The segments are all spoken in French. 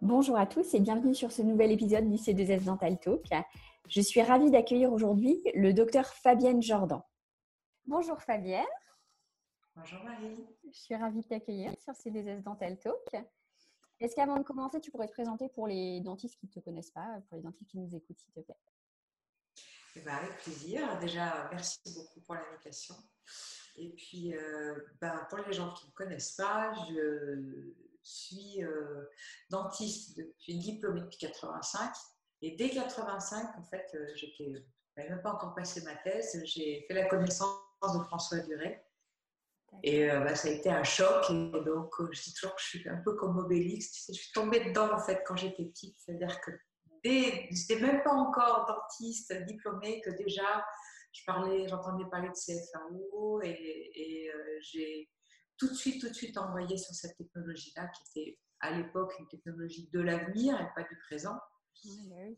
Bonjour à tous et bienvenue sur ce nouvel épisode du C2S Dental Talk. Je suis ravie d'accueillir aujourd'hui le docteur Fabienne Jordan. Bonjour Fabienne. Bonjour Marie. Je suis ravie de t'accueillir sur C2S Dental Talk. Est-ce qu'avant de commencer, tu pourrais te présenter pour les dentistes qui ne te connaissent pas, pour les dentistes qui nous écoutent, s'il te plaît? Eh ben, Avec plaisir. Déjà, merci beaucoup pour l'invitation. Et puis, euh, ben, pour les gens qui ne me connaissent pas, je suis euh, dentiste depuis diplômée depuis 85. Et dès 85, en fait, euh, j'étais, même pas encore passé ma thèse, j'ai fait la connaissance de François Duret. Et euh, bah, ça a été un choc. Et donc, je dis toujours que je suis un peu comme Obélix. je suis tombée dedans, en fait, quand j'étais petite. C'est-à-dire que dès, j'étais même pas encore dentiste diplômée, que déjà, je parlais, j'entendais parler de CFAO et, et j'ai tout de suite, tout de suite envoyé sur cette technologie-là, qui était à l'époque une technologie de l'avenir et pas du présent.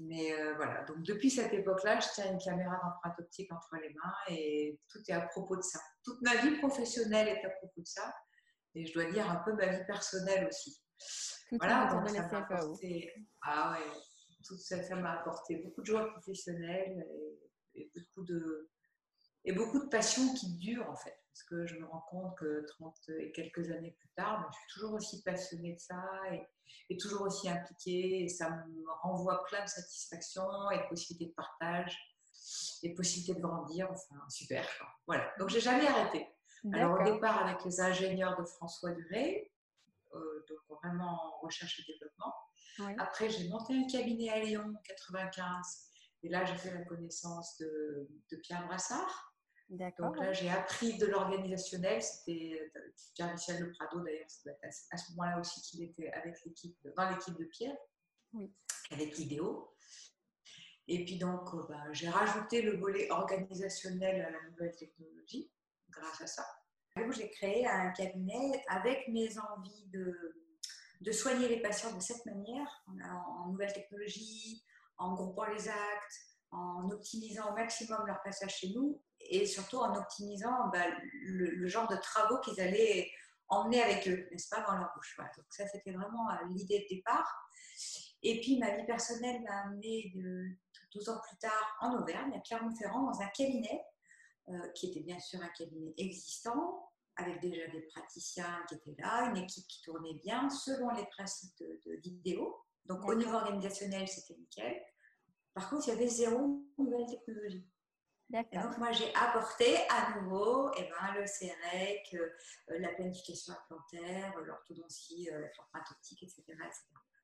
Mais euh, voilà, donc depuis cette époque-là, je tiens une caméra d'empreinte optique entre les mains et tout est à propos de ça. Toute ma vie professionnelle est à propos de ça et je dois dire un peu ma vie personnelle aussi. voilà, donc ça m'a apporté, ah ouais, tout ça, ça m'a apporté beaucoup de joie professionnelle et, beaucoup de et beaucoup de passion qui dure en fait parce que je me rends compte que 30 et quelques années plus tard, ben, je suis toujours aussi passionnée de ça et, toujours aussi impliquée. Et ça me renvoie plein de satisfaction et de possibilités de partage et possibilités de grandir. Enfin, super. Voilà. Donc, j'ai jamais arrêté. Alors, au départ, avec les ingénieurs de François Duré, euh, donc vraiment en recherche et développement. Après, j'ai monté un cabinet à Lyon en 95. Et là, j'ai fait la connaissance de, de Pierre Brassard donc là, j'ai appris de l'organisationnel. C'était euh, Pierre-Michel Le Prado, d'ailleurs, à ce moment-là aussi qu'il était avec l'équipe, dans l'équipe de Pierre, avec l'idéo. Et puis donc, euh, ben, j'ai rajouté le volet organisationnel à la nouvelle technologie grâce à ça. J'ai créé un cabinet avec mes envies de, de soigner les patients de cette manière, en, en nouvelle technologie, en groupant les actes, en optimisant au maximum leur passage chez nous et surtout en optimisant bah, le, genre de travaux qu'ils allaient emmener avec eux, n'est-ce pas, dans leur bouche. Donc ça, c'était vraiment euh, l'idée de départ. Et puis, ma vie personnelle m'a amené de, 12 ans plus tard en Auvergne, à Clermont-Ferrand, dans un cabinet, euh, qui était bien sûr un cabinet existant, avec déjà des praticiens qui étaient là, une équipe qui tournait bien, selon les principes de, vidéo. Donc, au niveau organisationnel, c'était nickel. Par contre, il y avait zéro nouvelle technologie. Donc, moi, j'ai apporté à nouveau eh ben, le CEREC, euh, la planification implantaire, l'orthodontie, euh, l'empreinte optique, etc.,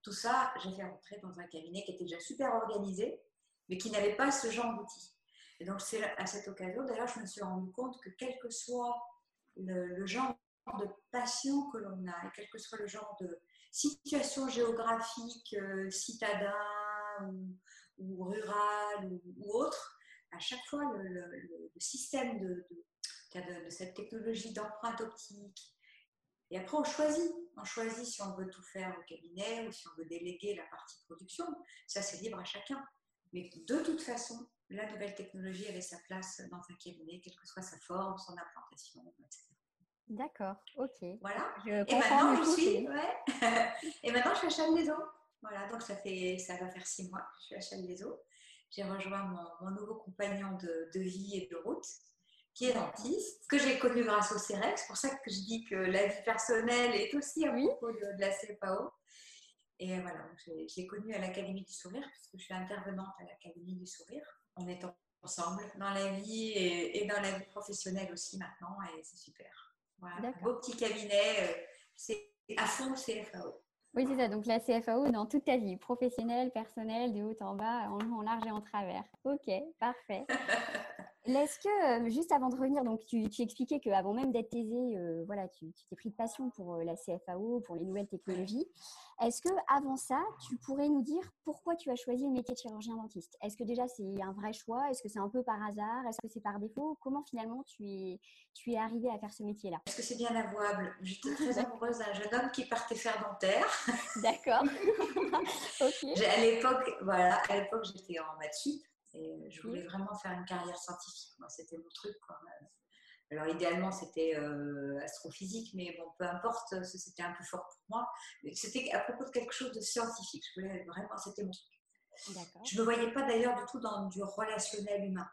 Tout ça, j'ai fait rentrer dans un cabinet qui était déjà super organisé, mais qui n'avait pas ce genre d'outils. Et donc, c'est à cette occasion, d'ailleurs, je me suis rendu compte que quel que soit le, genre de passion que l'on a, et quel que soit le genre de situation géographique, euh, citadin ou, rural ou autre, à chaque fois, le, système de, cette technologie d'empreinte optique. Et après, on choisit. On choisit si on veut tout faire au cabinet ou si on veut déléguer la partie production. Ça, c'est libre à chacun. Mais de toute façon, la nouvelle technologie avait sa place dans un cabinet, quelle que soit sa forme, son implantation, etc. D'accord, ok. Voilà. et maintenant, je suis, et maintenant, je suis à Châles-les-Eaux. Voilà, donc ça fait, ça va faire six mois. Je suis à Châles-les-Eaux j'ai rejoint mon, nouveau compagnon de, vie et de route, qui est dentiste, que j'ai connu grâce au CEREX. C'est pour ça que je dis que la vie personnelle est aussi à propos de, la CFAO. Et voilà, je l'ai connu à l'Académie du Sourire, puisque je suis intervenante à l'Académie du Sourire. On est ensemble dans la vie et, dans la vie professionnelle aussi maintenant, et c'est super. Voilà, beau petit cabinet, euh, c'est à fond CFAO. Oui, c'est ça. Donc la CFAO dans toute ta vie, professionnelle, personnelle, de haut en bas, en long, en large et en travers. Ok, parfait. Est-ce que, euh, juste avant de revenir, donc tu, expliquais qu'avant même d'être thésée, euh, voilà, tu t'es pris de passion pour euh, la CFAO, pour les nouvelles technologies. Est-ce que avant ça, tu pourrais nous dire pourquoi tu as choisi le métier de chirurgien dentiste? Est-ce que déjà c'est un vrai choix? Est-ce que c'est un peu par hasard? Est-ce que c'est par défaut? Comment finalement tu es, tu es arrivée à faire ce métier-là? Est-ce que c'est bien avouable. J'étais très amoureuse d'un jeune homme qui partait faire dentaire. D'accord. À l'époque, voilà, à l'époque j'étais en maths sup et je voulais vraiment faire une carrière scientifique. Moi, c'était mon truc. Alors idéalement, c'était astrophysique, mais bon, peu importe, c'était un peu fort pour moi. C'était à propos de quelque chose de scientifique. Je voulais vraiment, c'était mon truc. Je ne me voyais pas d'ailleurs du tout dans du relationnel humain.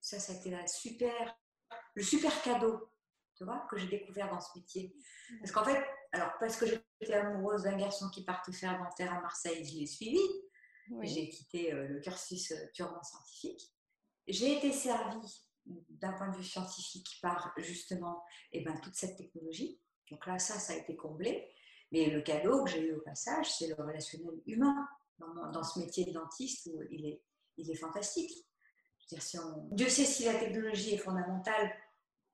Ça, ça a été la super, le super cadeau, tu vois, que j'ai découvert dans ce métier. Parce qu'en fait, alors parce que j'étais amoureuse d'un garçon qui partait faire dentaire à Marseille, je l'ai suivi. J'ai quitté euh, le cursus euh, purement scientifique. J'ai été servie d'un point de vue scientifique par justement eh ben, toute cette technologie. Donc là, ça, ça a été comblé. Mais le cadeau que j'ai eu au passage, c'est le relationnel humain dans, ce métier de dentiste où il est, il est fantastique. dire, si on... Dieu sait si la technologie est fondamentale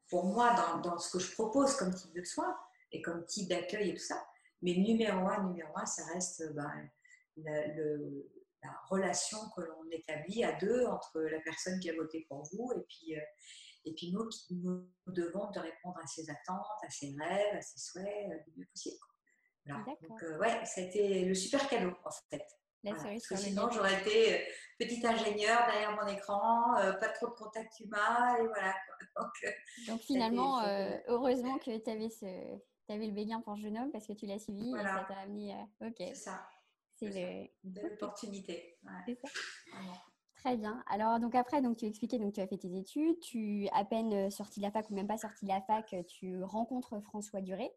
pour moi dans, dans, ce que je propose comme type de soins et comme type d'accueil et tout ça. Mais numéro un, numéro un, ça reste ben, le, la relation que l'on établit à deux entre la personne qui a voté pour vous et puis, euh, et puis nous qui nous devons de répondre à ses attentes, à ses rêves, à ses souhaits euh, le mieux possible. Donc, euh, ouais, ça a été le super cadeau en fait. Parce que sinon, j'aurais été petite ingénieure derrière mon écran, pas trop de contact humain, et voilà. Donc, finalement, heureusement que tu avais, ce... avais le béguin pour jeune homme parce que tu l'as suivi et ça t'a amené. Ok. C'est ça. C'est le... une belle opportunité. Très bien. Alors, donc après, donc, tu expliquais, donc tu as fait tes études, tu à peine euh, sorti de la fac ou même pas sorti de la fac, tu rencontres François Duré.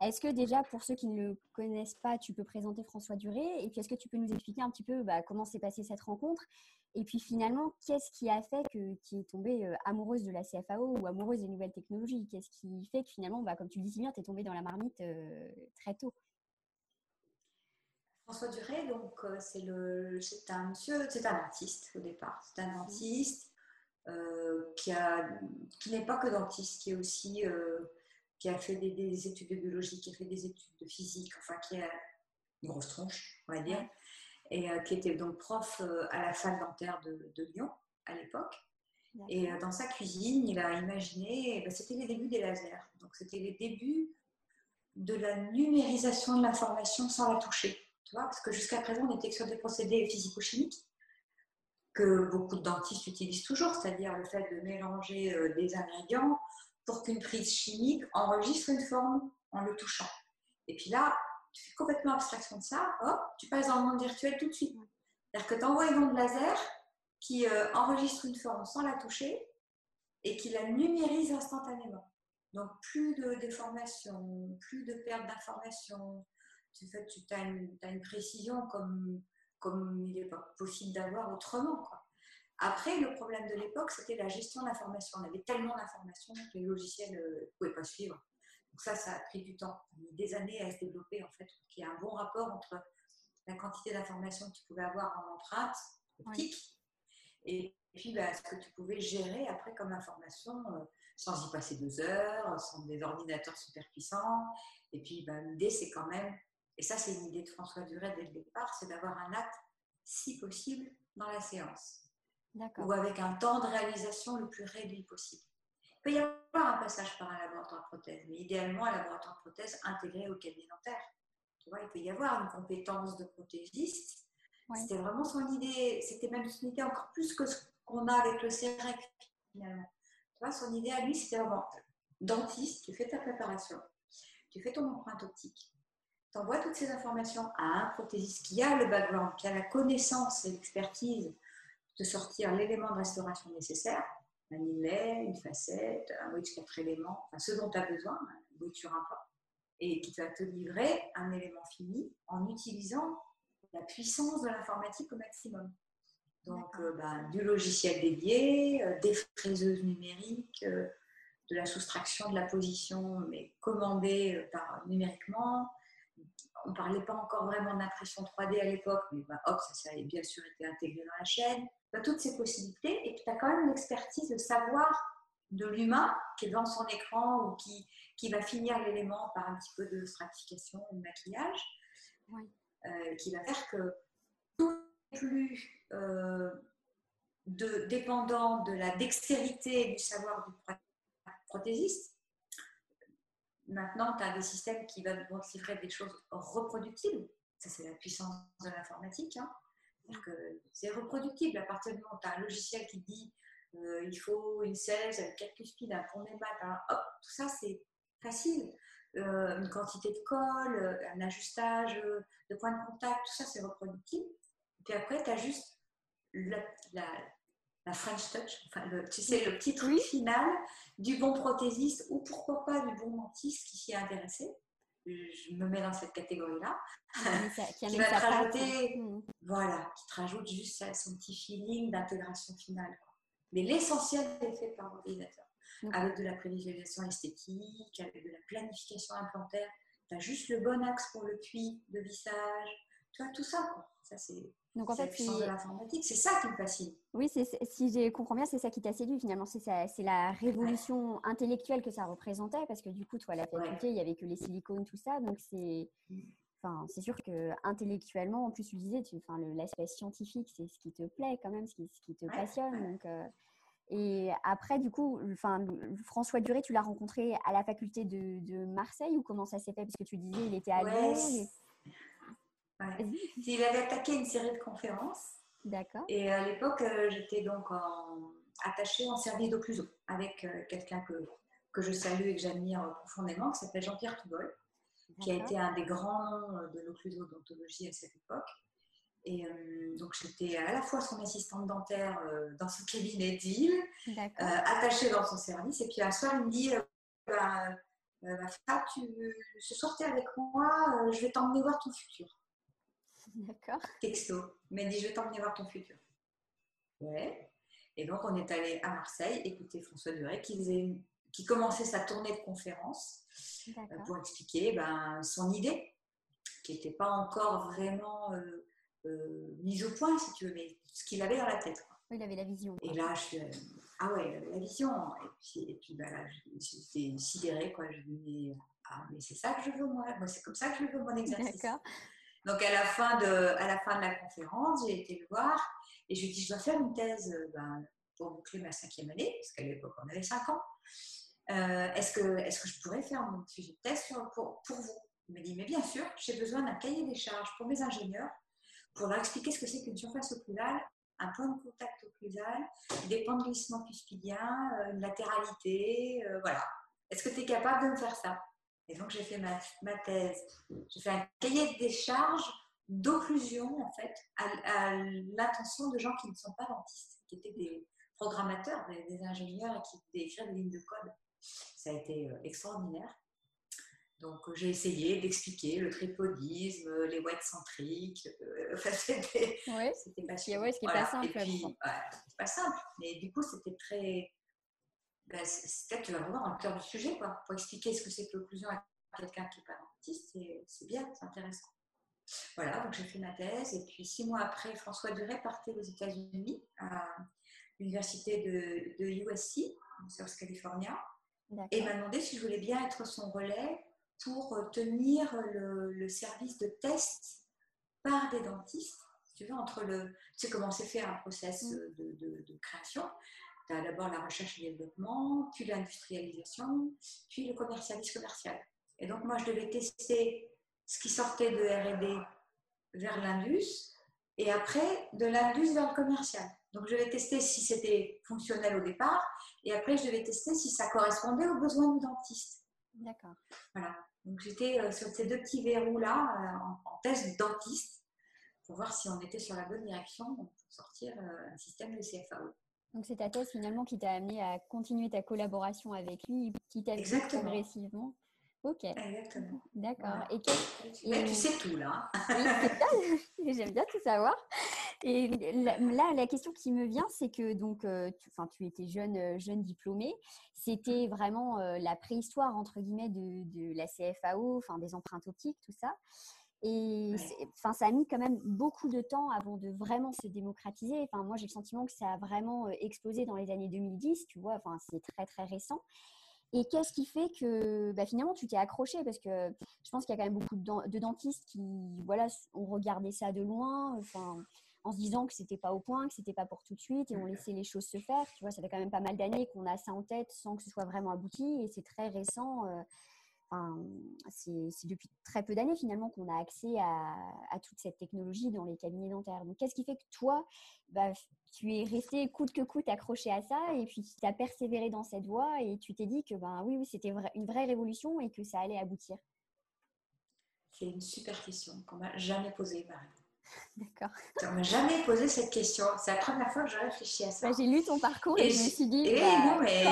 Est-ce que déjà, pour ceux qui ne le connaissent pas, tu peux présenter François Duré Et puis, est-ce que tu peux nous expliquer un petit peu bah, comment s'est passée cette rencontre? Et puis, finalement, qu'est-ce qui a fait que tu es tombée euh, amoureuse de la CFAO ou amoureuse des nouvelles technologies? Qu'est-ce qui fait que finalement, bah, comme tu le dis si bien, tu es tombée dans la marmite euh, très tôt? François Duré, donc euh, c'est le, c'est un monsieur, c'est un dentiste au départ. C'est un dentiste euh, qui a, qui n'est pas que dentiste, qui est aussi, euh, qui a fait des, études de biologie, qui a fait des études de physique, enfin qui a une grosse tronche, on va dire, et qui était donc prof à la fac dentaire de, Lyon à l'époque. Et dans sa cuisine, il a imaginé, ben, c'était les débuts des lasers. Donc c'était les débuts de la numérisation de l'information sans la toucher parce que jusqu'à présent, on était sur des procédés physico-chimiques que beaucoup de dentistes utilisent toujours, c'est-à-dire le fait de mélanger euh, des ingrédients pour qu'une prise chimique enregistre une forme en le touchant. Et puis là, tu fais complètement abstraction de ça, hop, tu passes dans le monde virtuel tout de suite. C'est-à-dire que tu envoies une onde laser qui euh, enregistre une forme sans la toucher et qui la numérise instantanément. Donc plus de déformation, plus de perte d'information, tu, fait, tu as, une, précision comme, comme il n'est pas possible d'avoir autrement. Après, le problème de l'époque, c'était la gestion de l'information. On avait tellement d'informations que les logiciels ne euh, pouvaient pas suivre. Donc ça, ça a pris du temps, des années à se développer en fait, qu'il y a un bon rapport entre la quantité d'informations que tu pouvais avoir en empreinte optique et puis bah, ce que tu pouvais gérer après comme information euh, sans y passer deux heures, sans des ordinateurs super puissants. Et puis bah, l'idée, c'est quand même et ça c'est une idée de François Duret dès le départ, c'est d'avoir un acte, si possible, dans la séance. Ou avec un temps de réalisation le plus réduit possible. Il peut y avoir un passage par un laboratoire de prothèse, mais idéalement un laboratoire de prothèse intégré au cabinet dentaire. Tu vois, il peut y avoir une compétence de prothésiste. C'était vraiment son idée, c'était même son idée encore plus que ce qu'on a avec le CEREC finalement. Tu vois, son idée à lui, c'était vraiment dentiste, tu fais ta préparation, tu fais ton empreinte optique, tu envoies toutes ces informations. À un prothésiste qui a le background, qui a la connaissance et l'expertise de sortir l'élément de restauration nécessaire, un inlay, une facette, un wedge quatre éléments, enfin ce dont tu as besoin, un wedge sur un plan, et qui va te livrer un élément fini en utilisant la puissance de l'informatique au maximum. Donc, euh, ben, du logiciel dédié, euh, des fraiseuses numériques, euh, de la soustraction de la position, mais commandée par, numériquement, on ne parlait pas encore vraiment d'impression 3D à l'époque, mais bah, hop, ça, a bien sûr été intégré dans la chaîne. toutes ces possibilités, et puis tu as quand même l'expertise, le savoir de l'humain qui est dans son écran ou qui, qui va finir l'élément par un petit peu de stratification ou de maquillage, euh, qui va faire que tout n'est plus euh, de, dépendant de la dextérité du savoir du prothésiste, Maintenant, tu as des systèmes qui vont te livrer des choses reproductibles. Ça, c'est la puissance de l'informatique. Hein. C'est reproductible à partir du moment où tu as un logiciel qui dit euh, il faut une 16 avec 4 cuspides, un pont des maths, hop, tout ça c'est facile. Euh, une quantité de colle, un ajustage de point de contact, tout ça c'est reproductible. Puis après, tu as juste la, French touch, enfin, le, tu sais, le petit truc final du bon prothésiste ou pourquoi pas du bon dentiste qui s'y est intéressé je me mets dans cette catégorie-là, qui, va te rajouter, hmm. voilà, qui te rajoute juste son petit feeling d'intégration finale. Mais l'essentiel est fait par l'ordinateur, avec de la prévisualisation esthétique, avec de la planification implantaire. Tu as juste le bon axe pour le puits de vissage, tu vois, tout ça. Quoi. Ça, c'est donc en fait, de l'informatique, c'est ça qui me fascine. Oui, si je comprends bien, c'est ça qui t'a séduit finalement. C'est la révolution intellectuelle que ça représentait, parce que du coup, toi, à la faculté, il n'y avait que les silicones, tout ça. Donc c'est, enfin, c'est sûr que intellectuellement, en plus, tu disais, tu, enfin, l'aspect scientifique, c'est ce qui te plaît quand même, ce qui, ce qui te passionne. Donc, euh, et après, du coup, enfin, François Duré, tu l'as rencontré à la faculté de, de, Marseille ou comment ça s'est fait? Parce que tu disais, il était à Lyon. Il avait attaqué une série de conférences. D'accord. Et à l'époque, euh, j'étais donc attachée en service d'occlusion avec euh, quelqu'un que, que je salue et que j'admire profondément, qui s'appelle Jean-Pierre Toubol, qui a été un des grands noms de l'occlusodontologie à cette époque. Et euh, donc, j'étais à la fois son assistante dentaire dans son cabinet d'île, attachée dans son service. Et puis, un soir, il me dit bah, bah, tu, ce soir, es avec moi, je vais t'emmener voir ton futur. D'accord. Texto. Il m'a dit, je vais t'emmener voir ton futur. Ouais. Et donc, on est allé à Marseille écouter François Duret qui, qui commençait sa tournée de conférences euh, pour expliquer ben, son idée, qui n'était pas encore vraiment euh, euh, mise au point, si tu veux, mais ce qu'il avait dans la tête. Il avait la vision. Et là, je suis. Ah ouais, il avait la vision. Et puis, et puis ben là, j'étais sidérée, quoi. Je me dis, ah, mais c'est ça que je veux, moi. moi c'est comme ça que je veux mon exercice. D'accord. Donc, à la fin de, à la, fin de la conférence, j'ai été le voir et je lui ai dit, je dois faire une thèse euh, ben, pour boucler ma cinquième année, parce qu'à l'époque, on avait cinq ans. Euh, est-ce, que, est que je pourrais faire mon sujet de thèse pour, pour vous? Il m'a dit, mais bien sûr, j'ai besoin d'un cahier des charges pour mes ingénieurs pour leur expliquer ce que c'est qu'une surface occlusale, un point de contact occlusal, des points de euh, une latéralité, voilà. Est-ce que tu es capable de me faire ça? Et donc, j'ai fait ma, ma thèse. J'ai fait un cahier des charges d'occlusion, en fait, à, l'intention de gens qui ne sont pas dentistes, qui étaient des programmateurs, des, ingénieurs et qui écrivaient des lignes de code. Ça a été euh, extraordinaire. Donc, j'ai essayé d'expliquer le tripodisme, les ouettes centriques. Euh, enfin, c'était ouais. passionnant. Ouais, qui n'est pas simple. c'est pas simple. Mais du coup, c'était très ben, peut-être tu vas vraiment le cœur du sujet, quoi, pour expliquer ce que c'est que l'occlusion à quelqu'un qui n'est pas dentiste, c'est bien, c'est intéressant. Voilà, donc j'ai fait ma thèse, et puis six mois après, François Duret partait aux États-Unis, à l'université de, de USC, en South California, et m'a demandé si je voulais bien être son relais pour tenir le, le service de test par des dentistes. Tu veux, entre le, tu sais comment c'est fait un process mm. de, de, de création tu as d'abord la recherche et le développement, puis l'industrialisation, puis le commercialisme commercial. Et donc, moi, je devais tester ce qui sortait de RD vers l'Indus, et après, de l'Indus vers le commercial. Donc, je devais tester si c'était fonctionnel au départ, et après, je devais tester si ça correspondait aux besoins du dentiste. D'accord. Voilà. Donc, j'étais euh, sur ces deux petits verrous-là, euh, en, test dentiste, pour voir si on était sur la bonne direction pour sortir euh, un système de CFAO. Donc c'est ta thèse finalement qui t'a amené à continuer ta collaboration avec lui à petit progressivement. Ok. Exactement. D'accord. Et, tu sais tout là. J'aime bien tout savoir. Et là, la question qui me vient, c'est que donc, euh, tu, tu étais jeune, euh, jeune diplômé. C'était vraiment euh, la préhistoire entre guillemets de, de la CFAO, enfin des empreintes optiques, tout ça. Et enfin, ça a mis quand même beaucoup de temps avant de vraiment se démocratiser. Enfin, moi, j'ai le sentiment que ça a vraiment euh, explosé dans les années 2010, tu vois. Enfin, c'est très, très récent. Et qu'est-ce qui fait que bah, finalement tu t'es accroché? Parce que je pense qu'il y a quand même beaucoup de, dentistes qui voilà, ont regardé ça de loin, enfin, en se disant que c'était pas au point, que c'était pas pour tout de suite, et ont laissé les choses se faire. Tu vois, ça fait quand même pas mal d'années qu'on a ça en tête sans que ce soit vraiment abouti, et c'est très récent. Euh, c'est depuis très peu d'années finalement qu'on a accès à, toute cette technologie dans les cabinets dentaires. Donc, qu'est-ce qui fait que toi, bah, tu es resté coûte que coûte accroché à ça et puis tu as persévéré dans cette voie et tu t'es dit que ben, oui, oui c'était une vraie révolution et que ça allait aboutir? C'est une super question qu'on m'a jamais posée, Marie. D'accord. On m'a jamais posé cette question. C'est la première fois que je réfléchis à ça. Bah, j'ai lu ton parcours et, je me suis dit. Et bah, non, mais,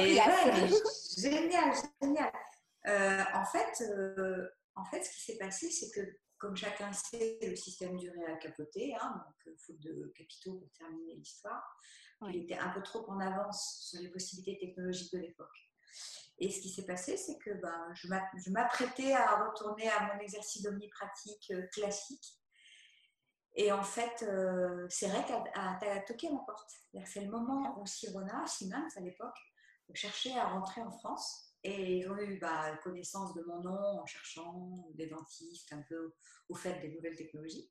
génial, génial. Euh, en, fait, euh, en fait, ce qui s'est passé, c'est que, comme chacun sait, le système du a capoté, hein, donc euh, faute de capitaux pour terminer l'histoire. Il était un peu trop en avance sur les possibilités technologiques de l'époque. Et ce qui s'est passé, c'est que ben, je m'apprêtais à retourner à mon exercice d'omnipratique classique. Et en fait, c'est vrai a, a, toqué à ma porte. C'est le moment où Sirona, Siemens à l'époque, cherchait à rentrer en France. Et ils ont eu bah, connaissance de mon nom en cherchant des dentistes un peu au fait des nouvelles technologies.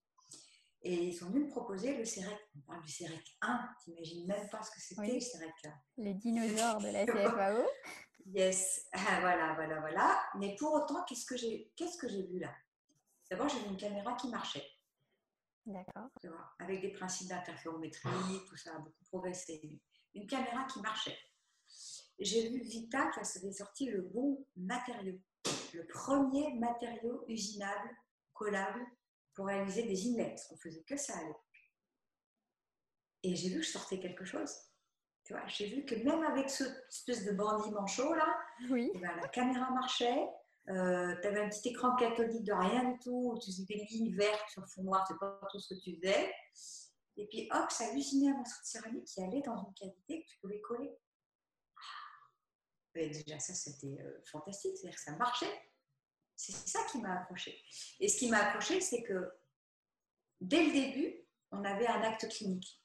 Et ils sont venus me proposer le CEREC. On parle du CEREC 1, t'imagines même pas ce que c'était le CEREC 1. Les dinosaures de la CFAO. yes, ah, voilà, voilà, voilà. Mais pour autant, qu'est-ce que j'ai qu'est-ce que j'ai vu là? D'abord, j'ai vu une caméra qui marchait. D'accord. Avec des principes d'interférométrie, tout ça a beaucoup progressé. Une caméra qui marchait j'ai vu Vita qui avait sorti le bon matériau, le premier matériau usinable, collable, pour réaliser des inlets. On faisait que ça à l'époque. Et j'ai vu que je sortais quelque chose. Tu vois, j'ai vu que même avec ce espèce de bandit manchot là, oui. Eh ben, la caméra marchait. Euh, tu avais un petit écran cathodique de rien du tout, tu faisais des lignes vertes sur fond noir, c'est pas tout ce que tu faisais. Et puis hop, ça usinait un morceau de céramique qui allait dans une cavité que tu pouvais coller déjà, ça, c'était euh, fantastique. C'est-à-dire que ça marchait. C'est ça qui m'a accroché. Et ce qui m'a accroché, c'est que dès le début, on avait un acte clinique.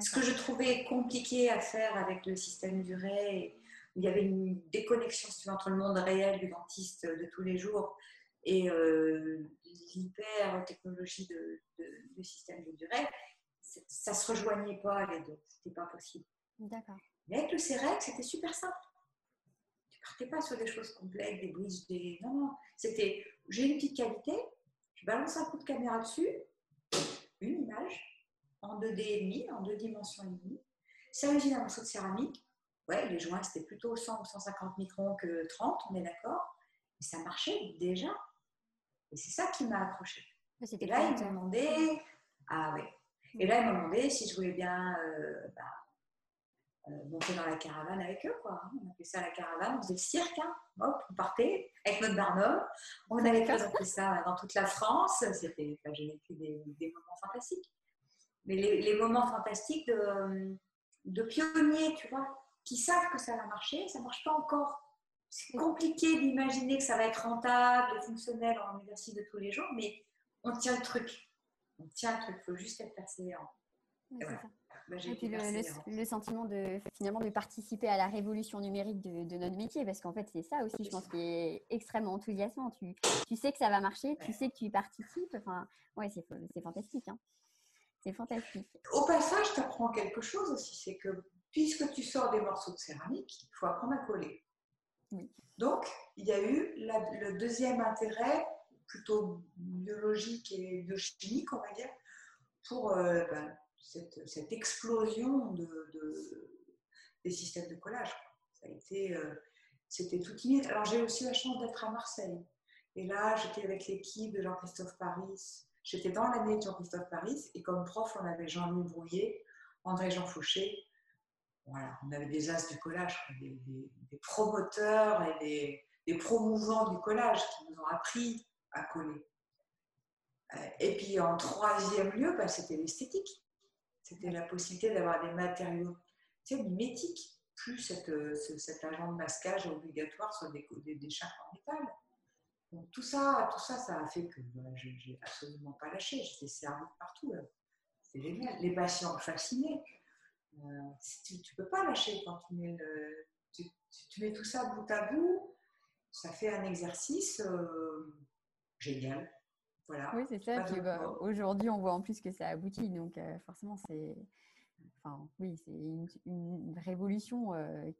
Ce que je trouvais compliqué à faire avec le système du RAY, il y avait une déconnexion entre le monde réel du dentiste de tous les jours et euh, l'hyper technologie de, du système du RAY, ça ne se rejoignait pas les deux, c'était pas possible. D'accord. Mais avec le CEREC, c'était super simple partais pas sur des choses complexes, des bridges, des. Non, non. C'était j'ai une petite qualité, je balance un coup de caméra dessus, une image, en 2D et demi, en deux dimensions et demi. Ça usine un morceau de céramique. Ouais, les joints, c'était plutôt 100 ou 150 microns que 30, on est d'accord. Mais ça marchait déjà. Et c'est ça qui m'a accroché. Et là, il m'a demandé. Ah ouais. Et là, il m'a demandé si je voulais bien euh, bah, monter dans la caravane avec eux. Quoi. On appelait ça la caravane, on faisait le cirque. Hein. Hop, on partait avec notre barnum. On allait présenter ça dans toute la France. C'était, j'ai vécu des, des, moments fantastiques. Mais les, moments fantastiques de, de, pionniers, tu vois, qui savent que ça va marcher, ça ne marche pas encore. C'est compliqué d'imaginer que ça va être rentable, fonctionnel en exercice de tous les jours, mais on tient le truc. On tient le truc, il faut juste être persévérant. Et voilà. Bah, et puis le, sentiment de finalement de participer à la révolution numérique de, notre métier, parce qu'en fait c'est ça aussi, je pense, qui est extrêmement enthousiasmant. Tu, tu sais que ça va marcher, tu sais que tu y participes. Enfin, ouais, c'est fantastique. Hein. C'est fantastique. Au passage, tu apprends quelque chose aussi, c'est que puisque tu sors des morceaux de céramique, il faut apprendre à coller. Donc, il y a eu le deuxième intérêt, plutôt biologique et biochimique, on va dire, pour euh, ben, cette, explosion de, des systèmes de collage. Ça a été, euh, c'était tout timide. Alors j'ai aussi la chance d'être à Marseille. Et là, j'étais avec l'équipe de Jean-Christophe Paris. J'étais dans l'année de Jean-Christophe Paris et comme prof, on avait Jean-Louis Brouillet, André-Jean Fauché. Voilà, on avait des as du collage, des, promoteurs et des, des promouvants du collage qui nous ont appris à coller. Euh, et puis en troisième lieu, bah, c'était l'esthétique. C'était la possibilité d'avoir des matériaux tu sais, mimétiques, plus cette, euh, cet agent de masquage obligatoire sur des, des, des en métal. Donc tout ça, tout ça, ça a fait que bah, je n'ai absolument pas lâché. J'étais servi partout. C'est génial. Les patients fascinés. Euh, tu ne peux pas lâcher quand tu mets, tu, tu, mets tout ça bout à bout. Ça fait un exercice euh, génial. Oui, c'est ça. Bah, aujourd'hui, on voit en plus que ça aboutit. Donc, euh, forcément, c'est. Enfin, oui, c'est une, révolution euh,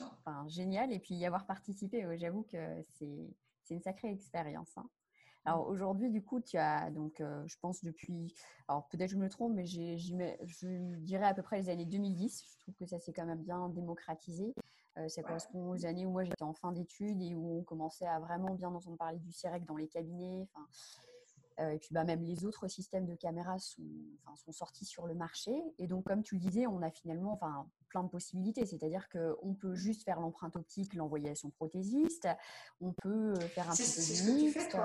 enfin, géniale. Et puis, y avoir participé, j'avoue que c'est c'est une sacrée expérience. Hein. Alors aujourd'hui, du coup, tu as donc, euh, je pense depuis, alors peut-être je me trompe, mais je dirais à peu près les années 2010. Je trouve que ça s'est quand même bien démocratisé. Euh, ça correspond aux années où moi j'étais en fin d'études et où on commençait à vraiment bien entendre parler du CIREC dans les cabinets. Enfin, euh, et puis bah, même les autres systèmes de caméras sont, sont, sortis sur le marché. Et donc, comme tu le disais, on a finalement enfin, plein de possibilités. C'est-à-dire qu'on peut juste faire l'empreinte optique, l'envoyer à son prothésiste. On peut euh, faire un petit peu de mixte.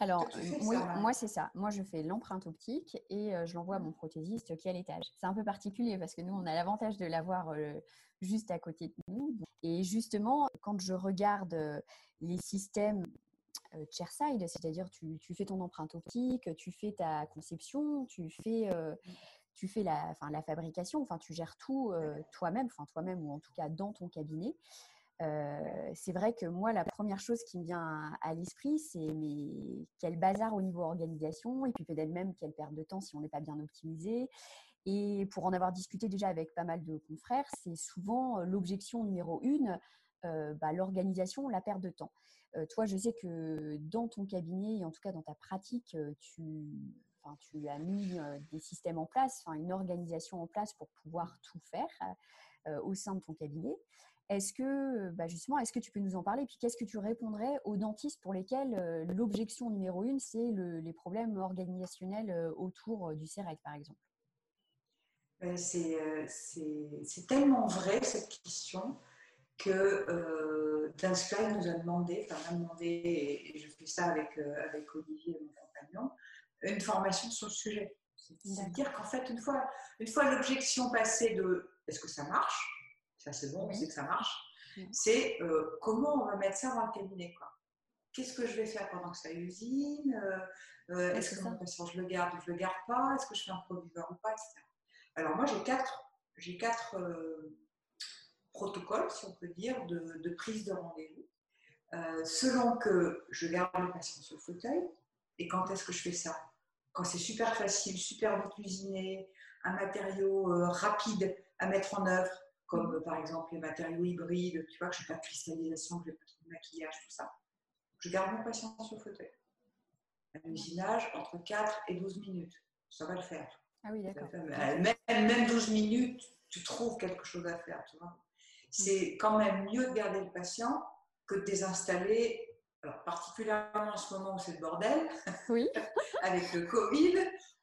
Alors, oui, moi, c'est ça. Moi, je fais l'empreinte optique et je l'envoie à mon prothésiste qui est à l'étage. C'est un peu particulier parce que nous, on a l'avantage de l'avoir juste à côté de nous. Et justement, quand je regarde les systèmes chairside, c'est-à-dire tu, tu, fais ton empreinte optique, tu fais ta conception, tu fais, tu fais la, la fabrication, enfin, tu gères tout toi-même, enfin toi-même ou en tout cas dans ton cabinet. c'est vrai que moi, la première chose qui me vient à, l'esprit, c'est mais quel bazar au niveau organisation, et puis peut-être même quelle perte de temps si on n'est pas bien optimisé. Et pour en avoir discuté déjà avec pas mal de confrères, c'est souvent l'objection numéro une, bah, l'organisation, la perte de temps. toi, je sais que dans ton cabinet, et en tout cas dans ta pratique, tu, tu as mis des systèmes en place, une organisation en place pour pouvoir tout faire au sein de ton cabinet. Est-ce que, bah, justement, est-ce que tu peux nous en parler? Puis qu'est-ce que tu répondrais aux dentistes pour lesquels l'objection numéro une, c'est les problèmes organisationnels autour du CEREC, par exemple? C'est tellement vrai cette question que euh, nous a demandé, enfin m'a demandé, et je fais ça avec, avec Olivier, mon compagnon, une formation sur le sujet. C'est-à-dire qu'en fait, une fois, une fois l'objection passée de est-ce que ça marche? Ça, c'est bon, on sait que ça marche. C'est euh, comment on va mettre ça dans le cabinet. Qu'est-ce que je vais faire pendant que ça usine? Euh, euh, Est-ce que mon patient, je le garde ou je le garde pas? Est-ce que je fais un provisoire ou pas etc. Alors, moi, j'ai quatre, j'ai quatre protocoles, si on peut dire, de, de prise de rendez-vous. selon que je garde le patient sur le fauteuil, et quand est-ce que je fais ça? Quand c'est super facile, super vite cuisiné, un matériau euh, rapide à mettre en œuvre, comme euh, par exemple les matériaux hybrides, tu vois, que je n'ai pas de cristallisation, que je n'ai pas de maquillage, tout ça. Je garde mon patient sur le fauteuil. Un usinage entre 4 et 12 minutes, ça va le faire. Ah oui, d'accord. Même, même 12 minutes, tu trouves quelque chose à faire, tu vois. C'est quand même mieux de garder le patient que de désinstaller alors, particulièrement en ce moment où c'est le bordel, oui. avec le Covid,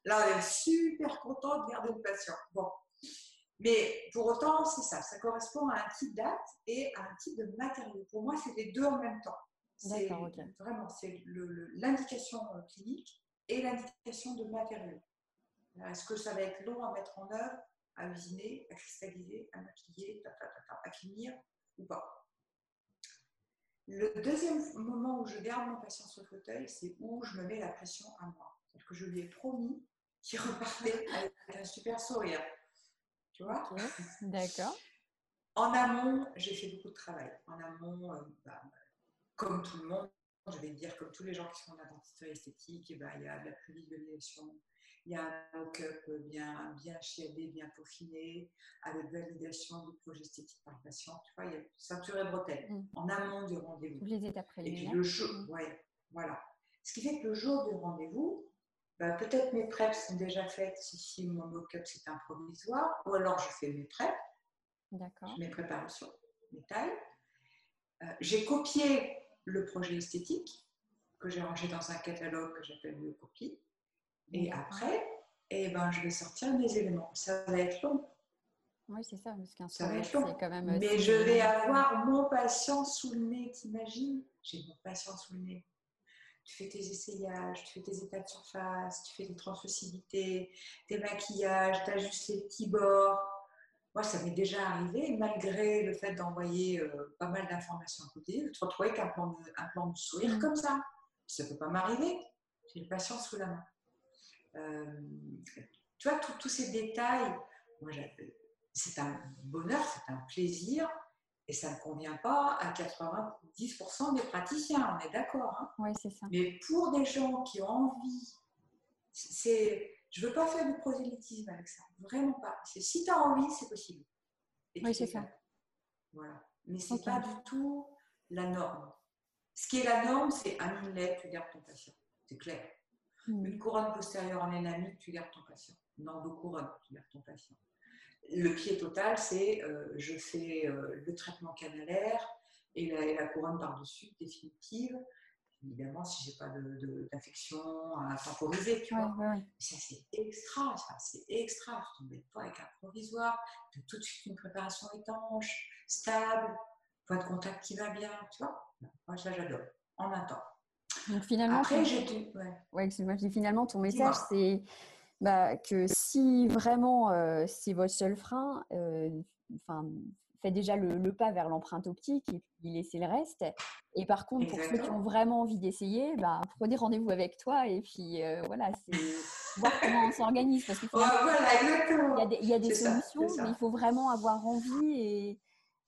là, on est super content de garder le patient. Bon. Mais pour autant, c'est ça, ça correspond à un type d'acte et à un type de matériau. Pour moi, c'est les deux en même temps. C'est vraiment c'est l'indication clinique et l'indication de matériau. Est-ce que ça va être long à mettre en œuvre, à usiner, à cristalliser, à maquiller, à finir ou pas le deuxième moment où je garde mon patient sur le fauteuil, c'est où je me mets la pression à moi. C'est-à-dire que je lui ai promis qu'il repartait avec un super sourire. Tu vois? D'accord. En amont, j'ai fait beaucoup de travail. En amont, euh, bah, comme tout le monde, je vais dire comme tous les gens qui font de la dentisterie esthétique, eh ben, il y a de la prévisualisation, il y a un mock-up bien, bien chiadé, bien peaufiné, avec validation du projet esthétique par le patient. Tu vois, il y a ceinture et bretelles mm. en amont du rendez-vous. Les étapes Et puis le jour, ouais, voilà. Ce qui fait que le jour du rendez-vous, bah, peut-être mes preps sont déjà faites si, mon mock-up c'est un provisoire, ou alors je fais mes preps, mes préparations, mes tailles. Euh, j'ai copié le projet esthétique que j'ai rangé dans un catalogue que j'appelle le copie. Et après, eh ben, je vais sortir des éléments. Ça va être long. Oui, c'est ça, parce qu'un sourire, c'est quand même. Mais je vais avoir mon patient sous le nez, t'imagines? J'ai mon patient sous le nez. Tu fais tes essayages, tu fais tes états de surface, tu fais tes translucidités, tes maquillages, tu ajustes les petits bords. Moi, ça m'est déjà arrivé, malgré le fait d'envoyer euh, pas mal d'informations à côté, de te retrouver avec un plan de, un plan de sourire mmh. comme ça. Ça ne peut pas m'arriver. J'ai le patient sous la main. Euh, tu vois, tous ces détails, c'est un bonheur, c'est un plaisir, et ça ne convient pas à 90% des praticiens, on est d'accord. Hein oui, c'est ça. Mais pour des gens qui ont envie, c'est, je ne veux pas faire du prosélytisme avec ça, vraiment pas. si tu as envie, c'est possible. oui, c'est ça. Voilà. Mais ce n'est pas du tout la norme. ce qui est la norme, c'est un inlet, tu gardes ton patient. C'est clair. Hmm. Une couronne postérieure en énamique, tu gardes ton patient. Une couronne, tu gardes ton patient. Le pied total, c'est euh, je fais euh, le traitement canalaire et la, couronne par-dessus, définitive. Évidemment, si j'ai pas d'infection à temporiser, tu vois. Ça, c'est extra, c'est extra. Tu t'embêtes pas avec un provisoire, tu as tout de suite une préparation étanche, stable, point de contact qui va bien, tu vois. Moi, ça, j'adore. En un temps. Donc finalement, Après, j'ai ouais. moi, finalement, ton message, c'est bah, que si vraiment euh, c'est votre seul frein, euh, enfin, faites déjà le, pas vers l'empreinte optique et puis laissez le reste. Et par contre, pour ceux qui ont vraiment envie d'essayer, bah, prenez rendez-vous avec toi et puis euh, voilà, c'est voir comment on s'organise. Parce qu'il il y a des, solutions, mais il faut vraiment avoir envie et,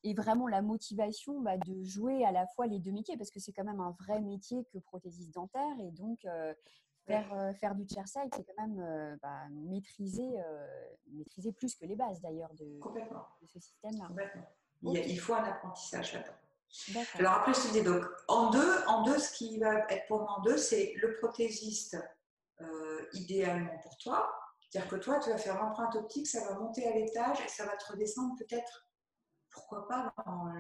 et vraiment la motivation bah, de jouer à la fois les deux métiers parce que c'est quand même un vrai métier que prothésiste dentaire et donc euh, faire, euh, faire du chairside c'est quand même euh, bah, maîtriser, maîtriser plus que les bases d'ailleurs de, ce système-là. Il, faut un apprentissage là-dedans. Alors après, je te dis donc, en deux, en deux, ce qui va être pour moi en deux, c'est le prothésiste idéalement pour toi. C'est-à-dire que toi, tu vas faire l'empreinte optique, ça va monter à l'étage et ça va te redescendre peut-être pourquoi pas dans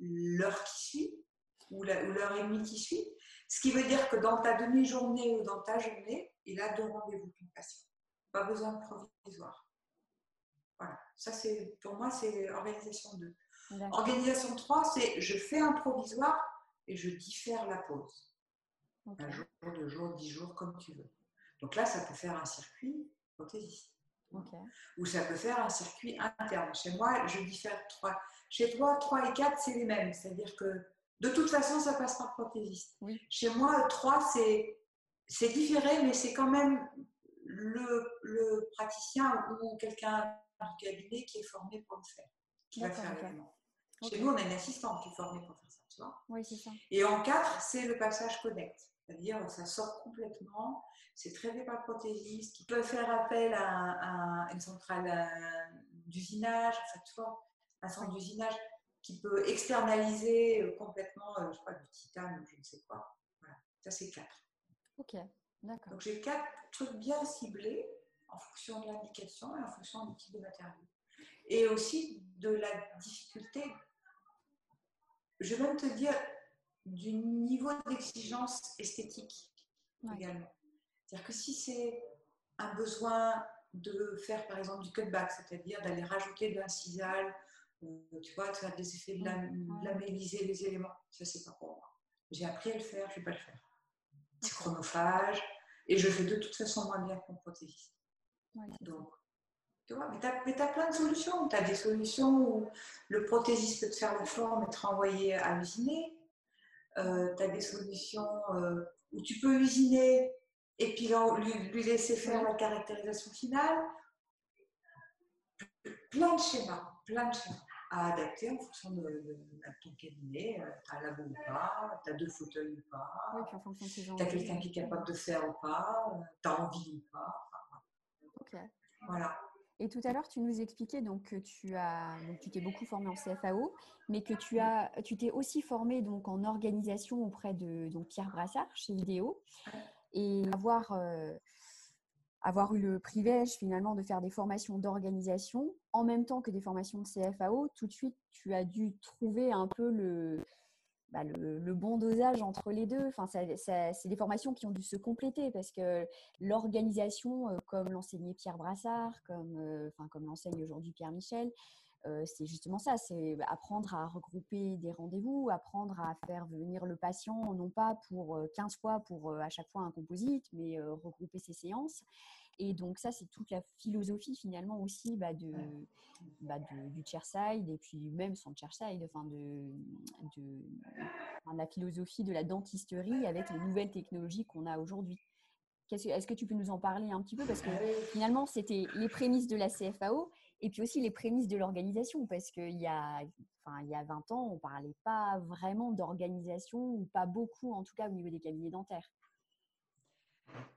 l'heure qui suit ou l'heure et demie qui suit. Ce qui veut dire que dans ta demi-journée ou dans ta journée, il a deux rendez-vous ton patient. Pas besoin de provisoire. Voilà, ça c'est pour moi c'est organisation 2. Organisation 3, c'est je fais un provisoire et je diffère la pause. Un jour, deux jours, dix jours, comme tu veux. Donc là, ça peut faire un circuit prothésiste. Ou ça peut faire un circuit interne. Chez moi, je diffère trois. Chez toi, 3 et 4, c'est les mêmes. C'est-à-dire que de toute façon, ça passe par prothésiste. Chez moi, 3, c'est différé, mais c'est quand même le, praticien ou quelqu'un du cabinet qui est formé pour le faire, qui va faire. Chez nous, on a une assistante qui est formée pour faire ça, tu vois. Oui, c'est ça. Et en 4, c'est le passage connect. C'est-à-dire, ça sort complètement c'est traité par le prothésiste, qui peut faire appel à, une centrale d'usinage, en fait, tu un centre d'usinage qui peut externaliser euh, complètement, euh, je crois, du titane ou je ne sais quoi. Voilà, ça c'est quatre. Ok, d'accord. Donc j'ai quatre trucs bien ciblés en fonction de l'indication et en fonction du type de matériau. Et aussi de la difficulté, je vais même te dire, du niveau d'exigence esthétique également. C'est-à-dire que si c'est un besoin de faire par exemple du cutback, c'est-à-dire d'aller rajouter de l'incisal, tu vois, de faire des effets de lamelliser les éléments, ça c'est pas pour moi. J'ai appris à le faire, je ne vais pas le faire. C'est chronophage et je fais de toute façon moins bien que mon prothésiste. Donc, tu vois, mais tu as, plein de solutions. Tu as des solutions où le prothésiste peut te faire la forme et te renvoyer à usiner. Euh, tu as des solutions euh, où tu peux usiner et puis lui, lui laisser faire la caractérisation finale. Plein de schémas, plein de schémas à adapter en fonction de, ton cabinet. Tu as un labo ou pas, tu as deux fauteuils ou pas, tu as quelqu'un qui est capable de faire ou pas, tu as envie ou pas. ok. Voilà. Et tout à l'heure, tu nous expliquais donc que tu as, tu t'es beaucoup formé en CFAO, mais que tu as, tu t'es aussi formé donc en organisation auprès de donc Pierre Brassard chez Idéo et avoir, euh, avoir eu le privilège finalement de faire des formations d'organisation en même temps que des formations de CFAO, tout de suite, tu as dû trouver un peu le, bah, le, bon dosage entre les deux. Enfin, c'est des formations qui ont dû se compléter parce que l'organisation, euh, comme l'enseignait Pierre Brassard, comme, euh, enfin, comme l'enseigne aujourd'hui Pierre Michel, euh, c'est justement ça, c'est apprendre à regrouper des rendez-vous, apprendre à faire venir le patient, non pas pour 15 euh, fois pour à chaque fois un composite, mais regrouper ses séances. Et donc ça, c'est toute la philosophie finalement aussi bah, de, bah, du chairside et puis même sans chairside, enfin de, de la philosophie de la dentisterie avec les nouvelles technologies qu'on a aujourd'hui. Est-ce que tu peux nous en parler un petit peu? Parce que finalement, c'était les prémices de la CFAO et puis aussi les prémices de l'organisation, parce qu'il y, a, enfin, il y a 20 ans, on ne parlait pas vraiment d'organisation, ou pas beaucoup en tout cas au niveau des cabinets dentaires.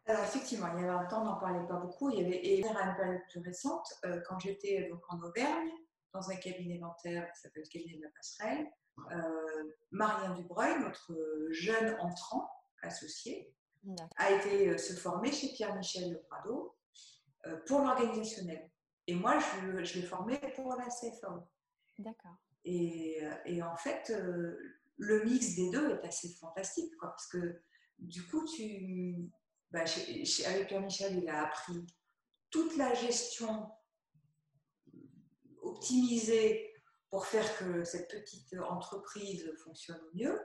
Alors effectivement, il y a 20 ans, on n'en parlait pas beaucoup. Il y avait, et une période plus récente, euh, quand j'étais donc en Auvergne, dans un cabinet dentaire qui s'appelle le cabinet de la passerelle, euh, Marien Dubreuil, notre jeune entrant associé, a été se former chez Pierre-Michel Leprado pour l'organisationnel. Et moi, je, je l'ai formé pour la CFAO. D'accord. Et, et, en fait, le mix des deux est assez fantastique, quoi, parce que du coup, tu, bah, avec Pierre-Michel, il a appris toute la gestion optimisée pour faire que cette petite entreprise fonctionne mieux.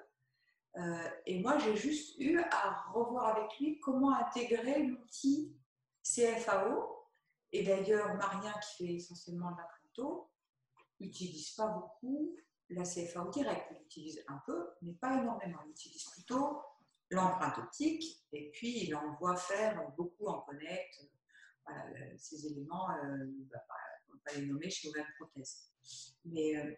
Euh, et moi, j'ai juste eu à revoir avec lui comment intégrer l'outil CFAO. Et d'ailleurs, Marien, qui fait essentiellement de la photo, n'utilise pas beaucoup la CFAO direct. Il utilise un peu, mais pas énormément. Il utilise plutôt l'empreinte optique et puis il envoie faire beaucoup en connect. ces éléments, euh, bah, on ne va pas les nommer chez Prothèse. Mais euh,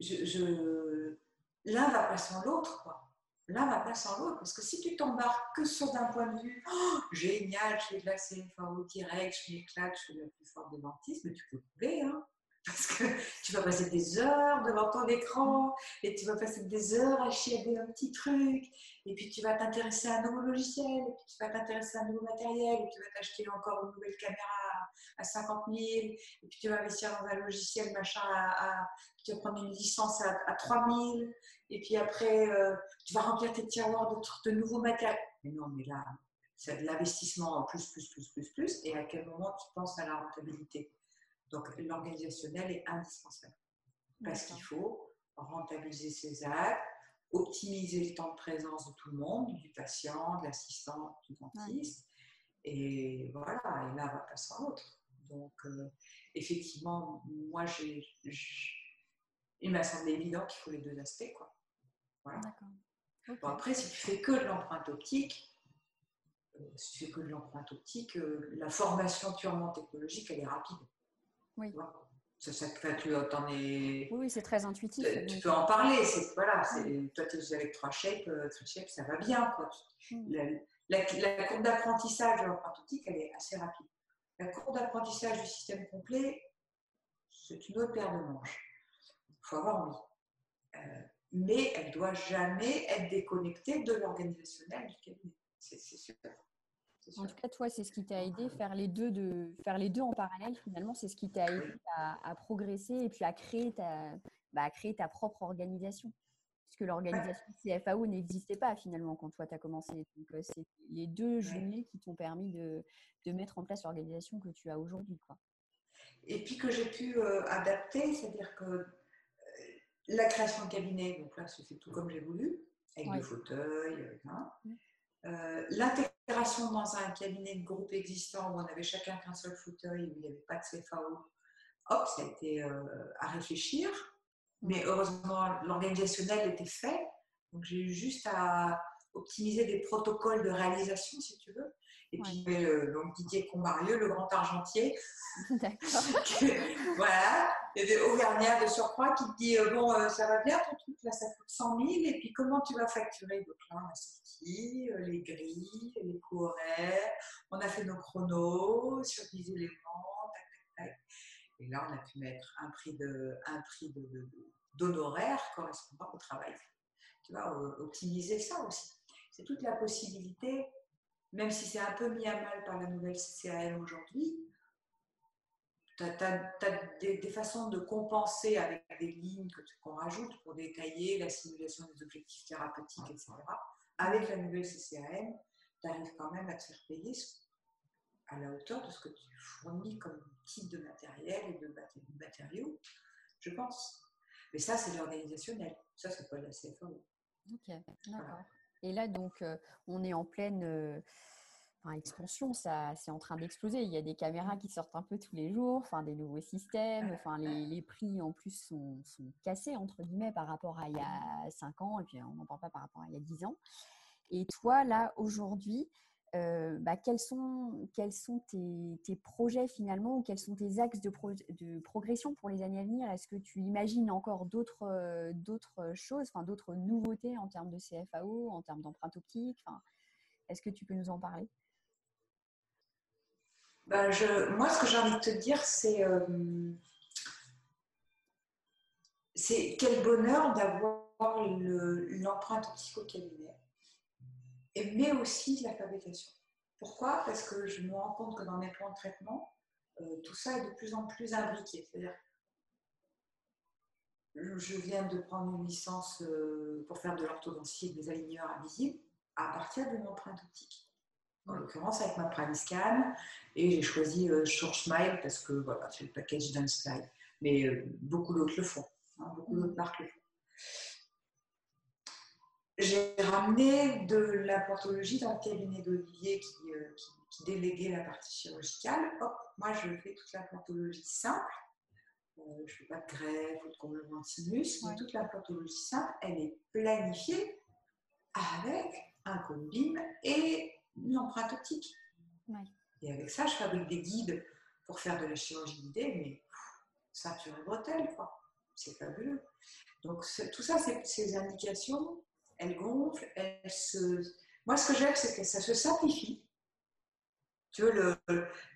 je, l'un va pas sans l'autre, quoi. L'un va pas sans l'autre, parce que si tu t'embarques que sur d'un point de vue oh, génial, je fais de la CFAO direct, je m'éclate, je fais la plus forte de mais tu peux couler, hein parce que tu vas passer des heures devant ton écran et tu vas passer des heures à chiader un petit truc. Et puis tu vas t'intéresser à un nouveau logiciel et puis tu vas t'intéresser à un nouveau matériel et tu vas t'acheter encore une nouvelle caméra à 50 000 et puis tu vas investir dans un logiciel machin à, tu vas prendre une licence à, à 3 000 et puis après euh, tu vas remplir tes tiroirs de, de nouveaux matériels. Mais non, mais là, c'est de l'investissement en plus, plus, plus, plus, plus. Et à quel moment tu penses à la rentabilité? Donc l'organisationnel est indispensable parce qu'il faut rentabiliser ses actes, optimiser le temps de présence de tout le monde, du patient, de l'assistant, du dentiste. Et voilà, et là, on va passer à l'autre. Donc, euh, effectivement, moi, j'ai, il m'a semblé évident qu'il faut les deux aspects. Quoi. Voilà. après, si tu fais que de l'empreinte optique, euh, si tu fais que de l'empreinte optique, euh, la formation purement technologique, elle est rapide. Oui. Ça, ça, tu en es... Oui, c'est très intuitif. Tu, peux en parler. C'est, voilà, c'est, toi, tu es avec trois shapes, euh, shapes, ça va bien. Quoi. Mm. La, courbe d'apprentissage de l'empreinte optique, elle est assez rapide. La courbe d'apprentissage du système complet, c'est une autre paire de manches. Il faut avoir envie. Euh, mais elle ne doit jamais être déconnectée de l'organisationnel du cabinet. C'est, c'est super. En tout cas, toi, c'est ce qui t'a aidé, faire les deux de faire les deux en parallèle. Finalement, c'est ce qui t'a aidé à, progresser et puis à créer ta, bah, créer ta propre organisation. Puisque l'organisation CFAO n'existait pas finalement quand toi tu as commencé. Donc, euh, c'est les deux jumelés qui t'ont permis de, de, mettre en place l'organisation que tu as aujourd'hui. Et puis que j'ai pu euh, adapter, c'est-à-dire que euh, la création de cabinet, donc là, c'est tout comme j'ai voulu, avec le fauteuil, hein. Euh, l'intégration dans un cabinet de groupe existant où on avait chacun qu'un seul fauteuil, où il n'y avait pas de CFAO, hop, ça a été euh, à réfléchir. Mais heureusement, l'organisationnel était fait. Donc j'ai eu juste à optimiser des protocoles de réalisation, si tu veux. Et puis, euh, donc Didier Combarieux, le grand argentier. D'accord. voilà. Il y a des Auvergnats de surcroît qui te dit Bon, ça va bien ton truc, là, ça coûte 100 000. Et puis, comment tu vas facturer? Donc là, euh, les grilles, les coûts horaires. On a fait nos chronos sur des éléments, tac, tac, tac. Et là, on a pu mettre un prix de, un prix d'honoraire correspondant au travail. Tu vois, optimiser ça aussi. C'est toute la possibilité, même si c'est un peu mis à mal par la nouvelle CCAM aujourd'hui, tu as, des, façons de compenser avec des lignes qu'on rajoute pour détailler la simulation des objectifs thérapeutiques, etc avec la nouvelle CCAM, tu arrives quand même à te faire payer à la hauteur de ce que tu fournis comme type de matériel et de matériaux, je pense. Mais ça, c'est l'organisationnel. Ça, c'est pas la CFO. Ok, d'accord. Et là, donc, euh, on est en pleine expansion. Ça, c'est en train d'exploser. Il y a des caméras qui sortent un peu tous les jours, enfin, des nouveaux systèmes. Enfin, les, prix, en plus, sont, cassés, entre guillemets, par rapport à il y a 5 ans. Et puis, on n'en parle pas par rapport à il y a 10 ans. Et toi, là, aujourd'hui, euh, bah, quels sont, quels sont tes, tes, projets finalement ou quels sont tes axes de, progression pour les années à venir? Est-ce que tu imagines encore d'autres euh, d'autres choses, enfin, d'autres nouveautés en termes de CFAO, en termes d'empreinte optique? Est-ce que tu peux nous en parler? Ben je, Moi, ce que j'ai envie de te dire, c'est euh, quel bonheur d'avoir l'empreinte psycho-cabinet, mais aussi la fabrication. Pourquoi? Parce que je me rends compte que dans mes plans de traitement, euh, tout ça est de plus en plus imbriqué. C'est-à-dire, je viens de prendre une licence euh, pour faire de l'orthodontie et des aligneurs invisibles à partir mon empreinte optique. En l'occurrence, avec ma Prime Scan, et j'ai choisi euh, Short Smile parce que voilà, c'est le package Style. Mais euh, beaucoup d'autres le font. Hein, beaucoup d'autres marques le font. J'ai ramené de l'implantologie dans le cabinet d'Olivier qui, qui, déléguait la partie chirurgicale. Hop, moi, je fais toute l'implantologie simple euh, je ne fais pas de grève ou de comblement de sinus, mais toute la pathologie simple, elle est planifiée avec un beam et une empreinte optique. Et avec ça, je fabrique des guides pour faire de la chirurgie guidée, mais ceinture et bretelles, quoi. C'est fabuleux. Donc, tout ça, ces indications, elles gonflent, elles se... Moi, ce que j'aime, c'est que ça se simplifie. Tu veux,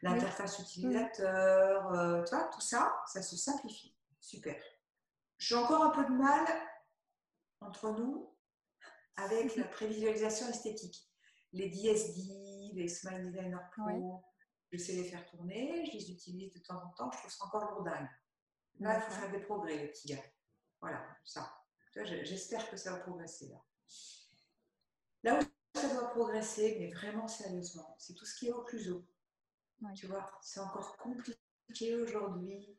l'interface utilisateur, euh, tu vois, tout ça, ça se simplifie. Super. J'ai encore un peu de mal entre nous avec la prévisualisation esthétique. Les DSD, les Smile Designer Pro, je sais les faire tourner, je les utilise de temps en temps, je trouve ça encore lourdingue. Là, il faut faire des progrès, les petits gars. Voilà, ça. J'espère que ça va progresser là. Là où ça doit progresser, mais vraiment sérieusement. C'est tout ce qui est haut. Tu vois, c'est encore compliqué aujourd'hui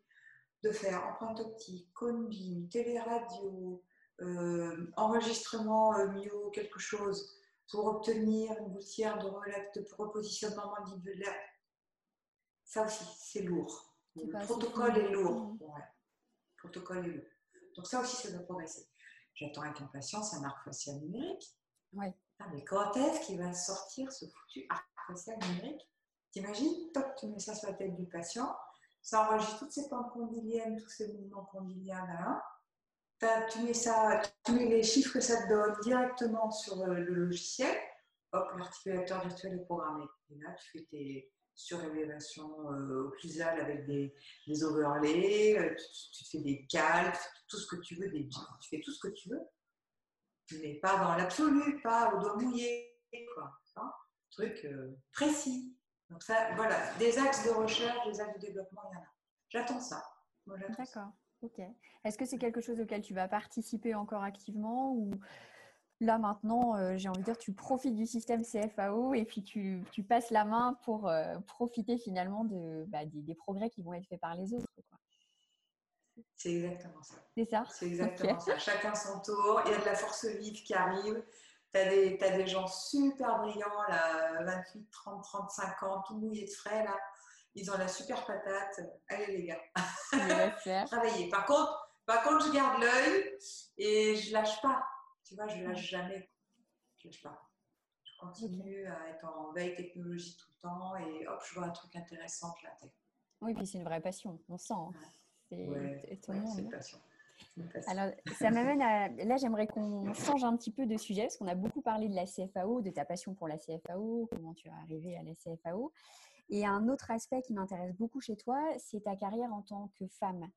de faire empreinte optique, beam, téléradio, euh, enregistrement euh, mio, quelque chose, pour obtenir une gouttière de, de repositionnement mandibulaire. Ça aussi, c'est lourd. Le protocole est lourd. Mmh. Le protocole est lourd. Donc ça aussi, ça doit progresser. J'attends avec impatience un arc facial numérique. Ouais. Ah, mais quand est-ce qu'il va sortir ce foutu arc facial numérique? T'imagines, top, tu mets ça sur la tête du patient, ça enregistre toutes ces pentes condyliennes, tous ces mouvements condyliens là. Tu mets, ça, tu les chiffres que ça te donne directement sur euh, le logiciel. Hop, l'articulateur virtuel est programmé. Et là, tu fais tes surélévations euh, occlusales avec des, des overlays, euh, tu, fais des calques, tout ce que tu veux, tu fais tout ce que tu veux mais pas dans l'absolu, pas au doigt mouillé, quoi. Hein truc euh, précis. Donc ça, voilà, des axes de recherche, des axes de développement, il y en a. J'attends ça. D'accord. Ok. Est-ce que c'est quelque chose auquel tu vas participer encore activement ou là maintenant, euh, j'ai envie de dire, tu profites du système CFAO et puis tu, tu passes la main pour euh, profiter finalement de, bah, des, des, progrès qui vont être faits par les autres quoi. C'est exactement ça. C'est ça? C'est exactement ça. Chacun son tour. Il y a de la force vive qui arrive. Tu as, as, des gens super brillants, là, 28, 30, 35 ans, tout mouillés de frais, là. Ils ont la super patate. Allez, les gars. Travailler. Par contre, par contre, je garde l'œil et je lâche pas. Tu vois, je lâche jamais. Je lâche pas. Je continue à être en veille technologie tout le temps et hop, je vois un truc intéressant, je l'intègre. Oui, puis c'est une vraie passion, on sent. Hein. C'est étonnant. Alors, ça m'amène à. Là, j'aimerais qu'on change un petit peu de sujet, parce qu'on a beaucoup parlé de la CFAO, de ta passion pour la CFAO, comment tu es arrivé à la CFAO. Et un autre aspect qui m'intéresse beaucoup chez toi, c'est ta carrière en tant que femme.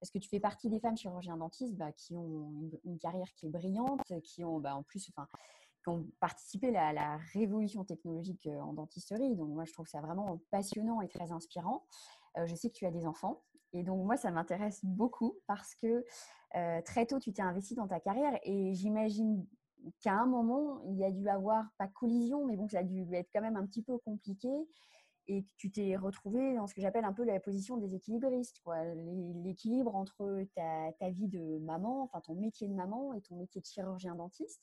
Parce que tu fais partie des femmes chirurgiens dentistes bah, qui ont une, carrière qui est brillante, qui ont bah, en plus, enfin, qui ont participé à la révolution technologique euh, en dentisterie. Donc, moi, je trouve ça vraiment passionnant et très inspirant. Euh, je sais que tu as des enfants et donc, moi, ça m'intéresse beaucoup parce que euh, très tôt, tu t'es investi dans ta carrière et j'imagine qu'à un moment, il y a dû avoir, pas collision, mais bon, ça a dû être quand même un petit peu compliqué et tu t'es retrouvé dans ce que j'appelle un peu la position des équilibristes, l'équilibre entre ta, ta, vie de maman, enfin ton métier de maman et ton métier de chirurgien dentiste.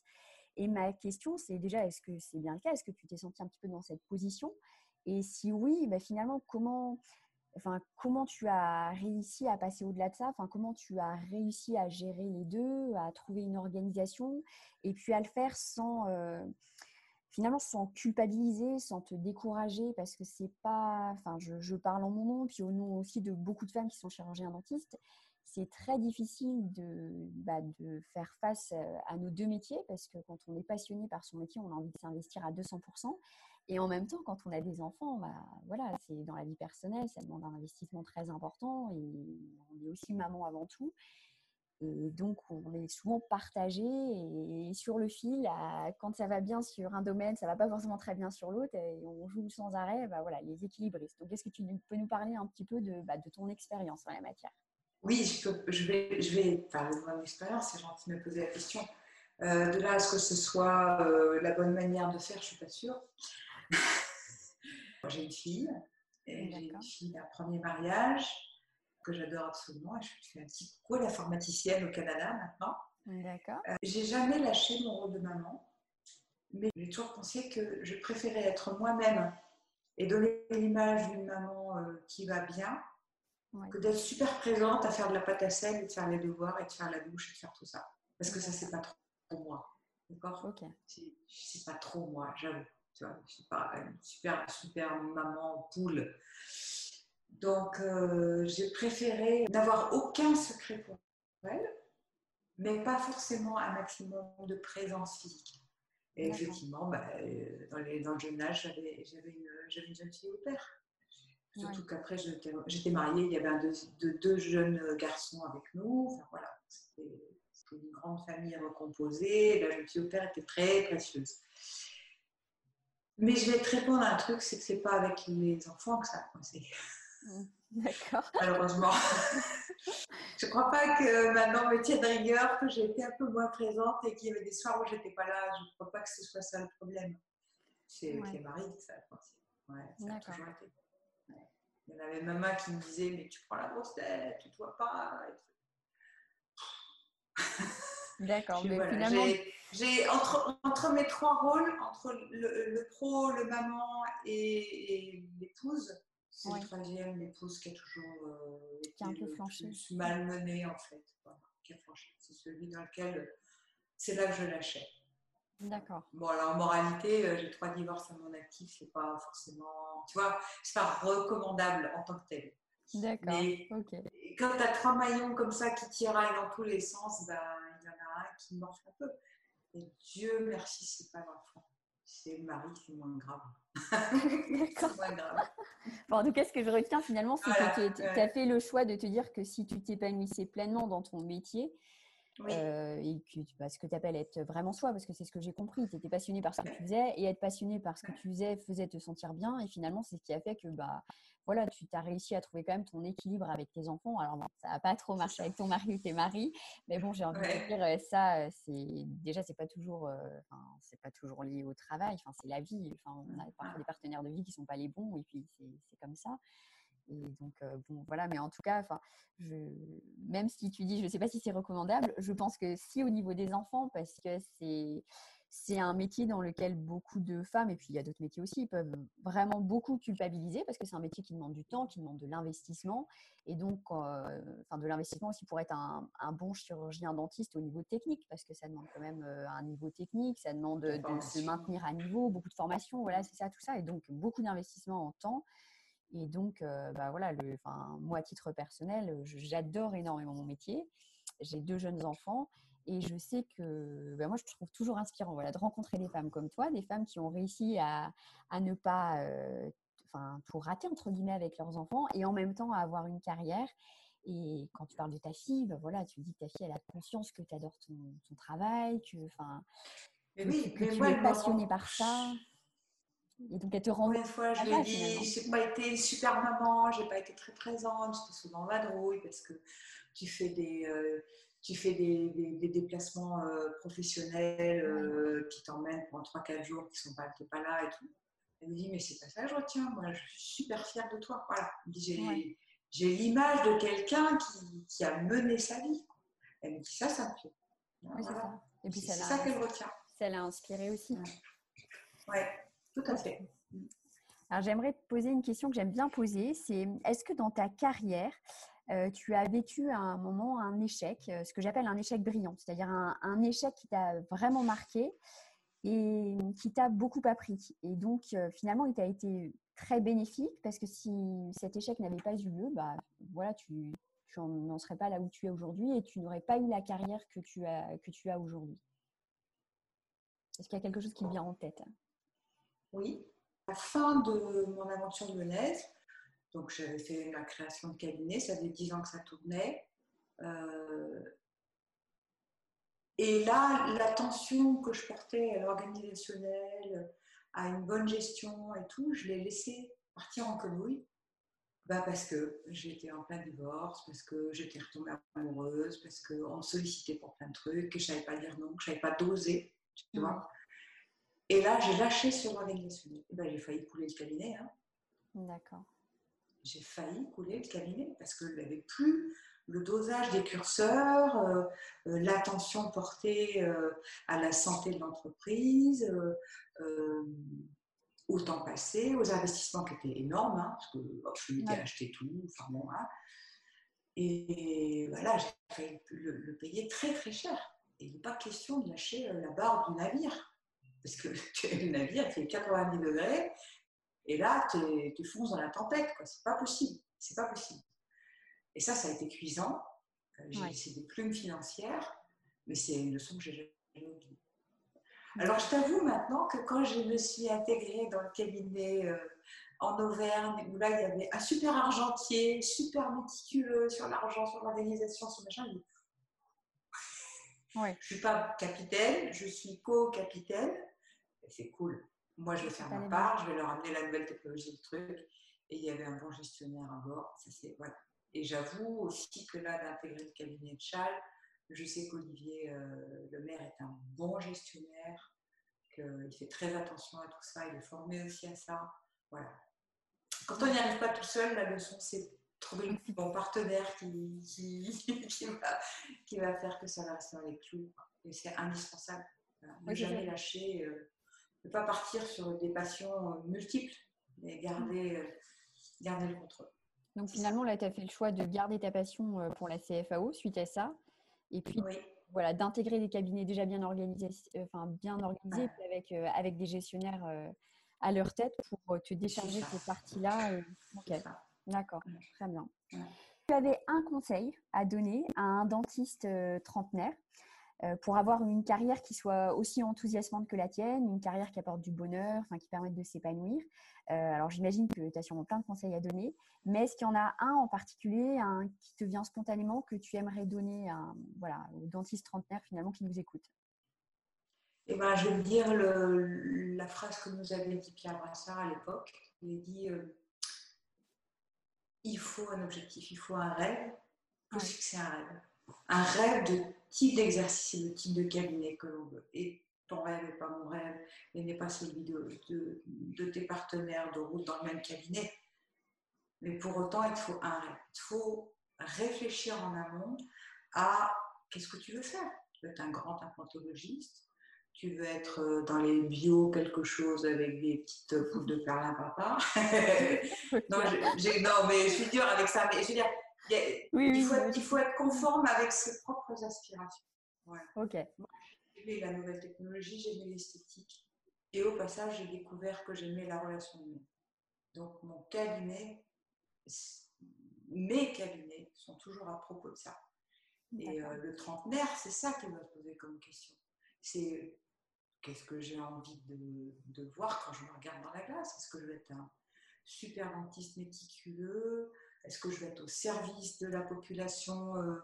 Et ma question, c'est déjà, est-ce que c'est bien le cas? Est-ce que tu t'es senti un petit peu dans cette position? Et si oui, bah finalement, comment enfin, comment tu as réussi à passer au-delà de ça? Enfin, Comment tu as réussi à gérer les deux, à trouver une organisation et puis à le faire sans, euh, finalement, sans culpabiliser, sans te décourager parce que c'est pas, enfin, je, parle en mon nom, puis au nom aussi de beaucoup de femmes qui sont chirurgiens dentistes. C'est très difficile de, bah, faire face euh, à nos deux métiers parce que quand on est passionné par son métier, on a envie de s'investir à 200%. Et en même temps, quand on a des enfants, bah, voilà, c'est dans la vie personnelle, ça demande un investissement très important et on est aussi maman avant tout. Et donc, on est souvent partagé et sur le fil. quand ça va bien sur un domaine, ça va pas forcément très bien sur l'autre et on joue sans arrêt bah, voilà, les équilibristes. Donc, est-ce que tu peux nous parler un petit peu de, bah, de ton expérience en la matière? Oui, je, je, vais, je vais parler de mon expérience. C'est gentil de me poser la question. Euh, de là à ce que ce soit euh, la bonne manière de faire, je suis pas sûre. j'ai une fille, j'ai une fille d'un premier mariage que j'adore absolument. Je fais un petit coucou à la formaticienne au Canada maintenant. D'accord. Euh, j'ai jamais lâché mon rôle de maman, mais j'ai toujours pensé que je préférais être moi-même et donner l'image d'une maman euh, qui va bien que d'être super présente à faire de la pâte à sel et de faire les devoirs et de faire la douche et de faire tout ça. Parce que ça, c'est pas trop pour moi. D'accord? Ok. C'est pas trop moi, j'avoue. Tu vois, je suis pas une super, super maman poule. Donc, euh, j'ai préféré n'avoir aucun secret pour elle, mais pas forcément un maximum de présence physique. Et effectivement, bah, euh, dans, les, dans, le jeune âge, j'avais une, une, jeune fille au père. Surtout qu'après, j'étais mariée, il y avait un, deux, deux, jeunes garçons avec nous. Enfin, voilà, c'était une grande famille recomposée. La jeune fille au père était très précieuse. Mais je vais te répondre à un truc, c'est que c'est pas avec les enfants que ça a coincé. D'accord. Malheureusement. je ne crois pas que maintenant me tienne rigueur, que j'ai été un peu moins présente et qu'il y avait des soirs où j'étais pas là. Je ne crois pas que ce soit ça le problème. C'est avec les maris que ça a. Ouais, ça a toujours été. Il y en avait maman qui me disait Mais tu prends la grosse tête, tu ne vois pas. D'accord, mais finalement. J'ai, entre, entre, mes trois rôles, entre le, pro, le maman et, l'épouse, c'est le troisième, l'épouse qui a toujours euh, qui a un peu flanché. malmené en fait, qui a flanché. C'est celui dans lequel c'est là que je lâchais. D'accord. Bon, alors en moralité, euh, j'ai trois divorces à mon actif, c'est pas forcément, tu vois, c'est pas recommandable en tant que tel. D'accord. ok. Quand tu as trois maillons comme ça qui tiraillent dans tous les sens, ben, il y en a un qui morfle un peu. Et Dieu merci, c'est pas l'enfant. C'est le mari, c'est moins grave. D'accord. moins grave. en tout cas, ce que je retiens finalement, c'est que tu as fait le choix de te dire que si tu t'épanouissais pleinement dans ton métier, euh, et que, bah, ce que tu appelles être vraiment soi, parce que c'est ce que j'ai compris. Tu étais passionné par ce que tu faisais et être passionné par ce que tu faisais faisait te sentir bien. Et finalement, c'est ce qui a fait que bah, voilà, tu as réussi à trouver quand même ton équilibre avec tes enfants. Alors, ça n'a pas trop marché avec ton mari ou tes maris, mais bon, j'ai envie de dire, euh, ça, euh, c'est déjà, c'est pas toujours, c'est pas toujours lié au travail. Enfin, c'est la vie. Enfin, on a parfois des partenaires de vie qui sont pas les bons, et puis c'est comme ça. Et donc, bon, voilà, mais en tout cas, je, même si tu dis, je ne sais pas si c'est recommandable, je pense que si au niveau des enfants, parce que c'est, c'est un métier dans lequel beaucoup de femmes, et puis il y a d'autres métiers aussi, peuvent vraiment beaucoup culpabiliser parce que c'est un métier qui demande du temps, qui demande de l'investissement, et donc enfin, de l'investissement aussi pour être un, un, bon chirurgien dentiste au niveau technique, parce que ça demande quand même un niveau technique, ça demande de, de se maintenir à niveau, beaucoup de formation, voilà, c'est ça, tout ça, et donc beaucoup d'investissement en temps. Et donc, euh, bah voilà, le, moi, à titre personnel, j'adore énormément mon métier. J'ai deux jeunes enfants et je sais que bah moi, je trouve toujours inspirant voilà, de rencontrer des femmes comme toi, des femmes qui ont réussi à, à ne pas, euh, enfin, pour rater, entre guillemets, avec leurs enfants et en même temps à avoir une carrière. Et quand tu parles de ta fille, bah voilà, tu dis que ta fille, elle a conscience que tu adores ton, ton, travail, que, enfin, oui, que, tu es passionnée par ça. Et donc, elle te rend. Une fois, je lui ai dit, j'ai pas été une super maman, j'ai pas été très présente, j'étais souvent vadrouille parce que tu fais des, euh, tu fais des, des, déplacements euh, professionnels euh, qui t'emmènent pendant 3-4 jours, qui sont pas, pas là et tout. Elle me dit, mais c'est pas ça que je retiens, moi, je suis super fière de toi. Voilà. J'ai l'image de quelqu'un qui, qui, a mené sa vie. Elle me dit, ça, ça me plaît. Voilà. C'est ça qu'elle retient. Ça l'a inspiré aussi. ouais. Tout à fait. Alors, j'aimerais te poser une question que j'aime bien poser. C'est est-ce que dans ta carrière, euh, tu as vécu un moment un échec, euh, ce que j'appelle un échec brillant, c'est-à-dire un, échec qui t'a vraiment marqué et qui t'a beaucoup appris. Et donc, euh, finalement, il t'a été très bénéfique parce que si cet échec n'avait pas eu lieu, bah, voilà, tu, n'en serais pas là où tu es aujourd'hui et tu n'aurais pas eu la carrière que tu as, aujourd'hui. Est-ce qu'il y a quelque chose qui me vient en tête? Oui. La fin de mon aventure lyonnaise, donc j'avais fait la création de cabinet, ça faisait 10 ans que ça tournait. Euh, Et là, l'attention que je portais à l'organisationnel, à une bonne gestion et tout, je l'ai laissé partir en conouille. Bah parce que j'étais en plein divorce, parce que j'étais retombée amoureuse, parce qu'on me sollicitait pour plein de trucs, que je ne savais pas dire non, que je ne savais pas doser. Tu vois et là, j'ai lâché sur l'organisationnel. Ben, j'ai failli couler le cabinet. Hein. D'accord. J'ai failli couler le cabinet parce que je n'avais plus le dosage des curseurs, euh, euh, l'attention portée euh, à la santé de l'entreprise, au temps passé, aux investissements qui étaient énormes, hein, parce que je m'étais ouais. acheté tout, enfin bon, hein. Et voilà, j'ai failli le, payer très très cher. Et il n'est pas question de lâcher la barre du navire, parce que le navire fait 90 degrés, et là, tu fonces dans la tempête, quoi. C'est pas possible, c'est pas possible. Et ça, ça a été cuisant. Euh, j'ai laissé des plumes financières, mais c'est une leçon que j'ai jamais oubliée. Alors, je t'avoue maintenant que quand je me suis intégrée dans le cabinet euh, en Auvergne, où là, il y avait un super argentier, super méticuleux sur l'argent, sur l'organisation, sur machin, je ne suis pas capitaine, je suis co-capitaine. C'est cool. Moi, je vais faire ma part, je vais leur amener la nouvelle technologie du truc. Et il y avait un bon gestionnaire à bord. Ça, c'est, voilà. Et j'avoue aussi que là, d'intégrer le cabinet de Chal, je sais qu'Olivier euh, Le Maire est un bon gestionnaire, qu'il fait très attention à tout ça, il est formé aussi à ça. Voilà. Quand on n'y arrive pas tout seul, la leçon, c'est trouver un bon partenaire qui, qui, va, qui, va, faire que ça va rester dans les clous. Et c'est indispensable. Ne jamais lâcher, euh, ne pas partir sur des passions euh, multiples, mais garder, garder le contrôle. Donc finalement, là, tu as fait le choix de garder ta passion euh, pour la CFAO suite à ça. Et puis, voilà, d'intégrer des cabinets déjà bien organisés, euh, enfin bien organisés, avec, euh, avec des gestionnaires à leur tête pour te décharger cette partie-là. Ok, d'accord, très bien. Tu avais un conseil à donner à un dentiste trentenaire euh, pour avoir une carrière qui soit aussi enthousiasmante que la tienne, une carrière qui apporte du bonheur, enfin, qui permette de s'épanouir. Euh, alors j'imagine que tu as sûrement plein de conseils à donner, mais est-ce qu'il y en a un en particulier, un qui te vient spontanément, que tu aimerais donner à, voilà, aux dentistes trentenaires finalement qui nous écoutent eh ben, je vais dire le, la phrase que nous avait dit Pierre Brassard à l'époque. Il a dit euh, il faut un objectif, il faut un rêve pour fixer un rêve un rêve de type d'exercice et de type de cabinet que l'on veut. Et ton rêve n'est pas mon rêve et n'est pas celui de, de, tes partenaires de route dans le même cabinet. Mais pour autant, il faut un rêve. Il faut réfléchir en amont à qu'est-ce que tu veux faire. Tu veux être un grand implantologiste, tu veux être euh, dans les bio quelque chose avec des petites poules de papa. non, non, mais je suis dure avec ça. Mais je veux dire, il, faut être, il, faut être, conforme avec ses propres aspirations. Ok. J'ai la nouvelle technologie, j'aimais l'esthétique. Et au passage, j'ai découvert que j'aimais la relation humaine. Donc, mon cabinet, mes cabinets sont toujours à propos de ça. Et euh, le trentenaire, c'est ça qu'il va poser comme question. C'est qu'est-ce que j'ai envie de, de, voir quand je me regarde dans la glace? Est-ce que je vais être un super dentiste méticuleux? Est-ce que je vais être au service de la population euh,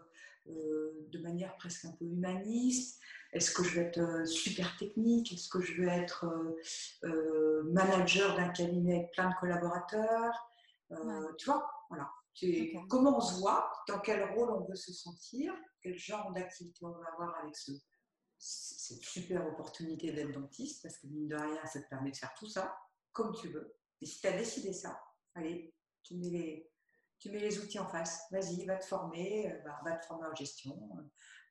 euh, de manière presque un peu humaniste? Est-ce que je vais être euh, super technique? Est-ce que je vais être manager d'un cabinet avec plein de collaborateurs? Tu vois, voilà. Comment on se voit, dans quel rôle on veut se sentir, quel genre d'activité on veut avoir avec ce, cette super opportunité d'être dentiste, parce que mine de rien, ça te permet de faire tout ça comme tu veux. Et si tu as décidé ça, allez, tu mets les, tu mets les outils en face. Vas-y, va te former, euh, bah, va te former en gestion, euh,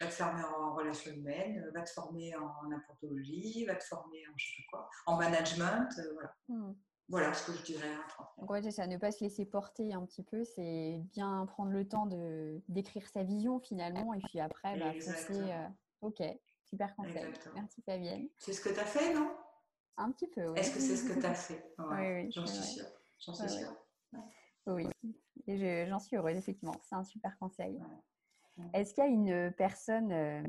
va te former en relations humaines, euh, va te former en implantologie, va te former en je sais quoi, en management, voilà. Hmm. Voilà ce que je dirais Donc ouais, c'est ça, ne pas se laisser porter un petit peu, c'est bien prendre le temps de d'écrire sa vision finalement, et puis après, bah, ok, super conseil. Merci Fabienne. C'est ce que tu as fait, non? Un petit peu, oui. Est-ce que c'est ce que tu as fait Oui, J'en suis sûre. J'en suis sûre. Oui, et j'en suis heureuse, effectivement. C'est un super conseil. Est-ce qu'il y a une personne, euh,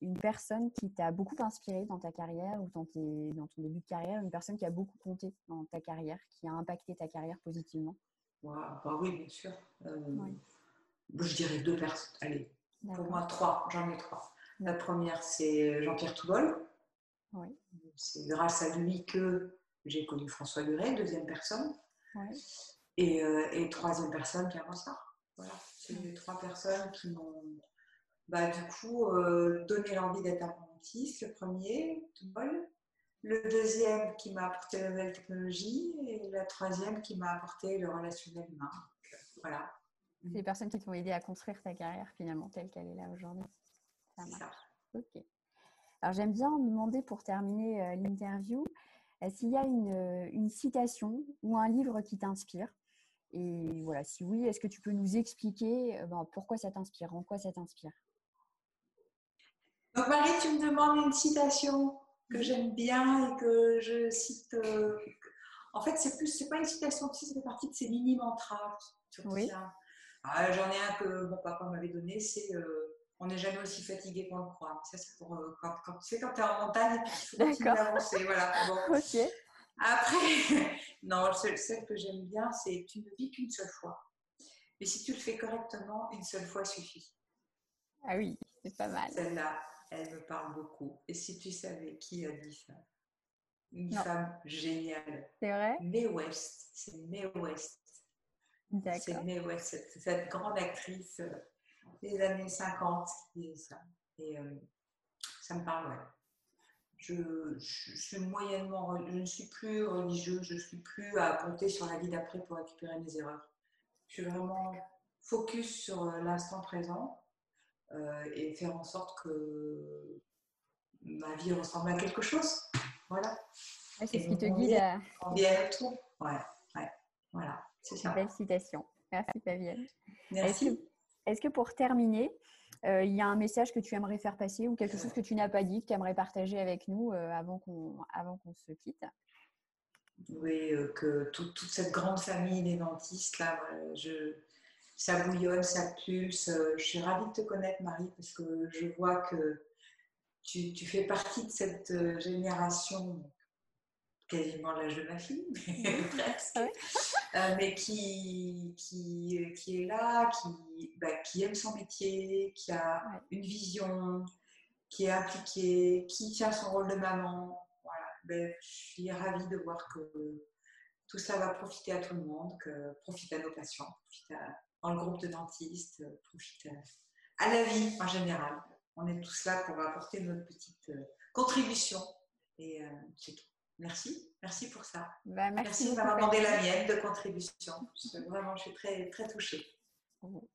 une personne qui t'a beaucoup inspiré dans ta carrière ou dans, dans, ton début de carrière, une personne qui a beaucoup compté dans ta carrière, qui a impacté ta carrière positivement? Bah Oui, bien sûr. Euh, je dirais deux personnes. Allez, pour moi, trois. J'en ai trois. La première, c'est Jean-Pierre Toubol. C'est grâce à lui que j'ai connu François Duret, deuxième personne. Et, et, troisième personne, Pierre Ronsard. Voilà, c'est les trois personnes qui m'ont bah, du coup donné l'envie d'être apprentiste. Le premier, Toubol. Le deuxième qui m'a apporté la nouvelle technologie et la troisième qui m'a apporté le relationnel humain. voilà. C'est les personnes qui t'ont aidé à construire ta carrière finalement telle qu'elle est là aujourd'hui. Ça marche. Ok. Alors j'aime bien demander pour terminer euh, l'interview euh, s'il y a une, euh, une, citation ou un livre qui t'inspire. Et voilà, si oui, est-ce que tu peux nous expliquer ben, pourquoi ça t'inspire, en quoi ça t'inspire? Donc Marie, tu me demandes une citation que j'aime bien et que je cite. Euh, en fait, c'est plus, c'est pas une citation de c'est partie de ces mini mantras. Oui. Ah, j'en ai un que mon papa m'avait donné, c'est euh, on n'est jamais aussi fatigué qu'on le croit. Ça, c'est pour euh, quand, quand, tu sais, quand tu es en montagne et qu'il faut continuer d'avancer. Voilà. Bon. Après, non, celle, que j'aime bien, c'est tu ne vis qu'une seule fois. Mais si tu le fais correctement, une seule fois suffit. Ah oui, c'est pas mal. Celle-là, elle me parle beaucoup. Et si tu savais qui a dit ça? Une femme géniale. C'est vrai? Mae West. C'est Mae West. C'est Mae West, cette, grande actrice euh, des années 50 qui est ça. Et euh, ça me parle, ouais. Je, suis moyennement, je ne suis plus religieuse, je ne suis plus à compter sur la vie d'après pour récupérer mes erreurs. Je suis vraiment focus sur euh, l'instant présent euh, et faire en sorte que ma vie ressemble à quelque chose. Voilà. c'est ce qui te guide à. Bien tout. Ouais, ouais. Voilà, c'est ça. Belle citation. Merci, Fabienne. Merci. Est-ce que, pour terminer, euh, il y a un message que tu aimerais faire passer ou quelque chose que tu n'as pas dit, que tu aimerais partager avec nous euh, avant qu'on se quitte? Oui, que toute cette grande famille des dentistes, là, je, ça bouillonne, ça pulse. Euh, je suis ravie de te connaître, Marie, parce que je vois que tu, fais partie de cette euh, génération, quasiment l'âge de ma fille, mais presque, euh, mais qui, qui, qui, est là, qui, bah, qui aime son métier, qui a une vision, qui est impliquée, qui tient son rôle de maman. Voilà. Ben, je suis ravie de voir que tout ça va profiter à tout le monde, que profite à nos patients, profite à, dans le groupe de dentistes, profite à la vie en général. On est tous là pour apporter notre petite euh, contribution. Et euh, c'est tout. Merci, merci pour ça. Bah, merci, de m'avoir demandé la mienne de contribution. vraiment, je suis très, très touchée.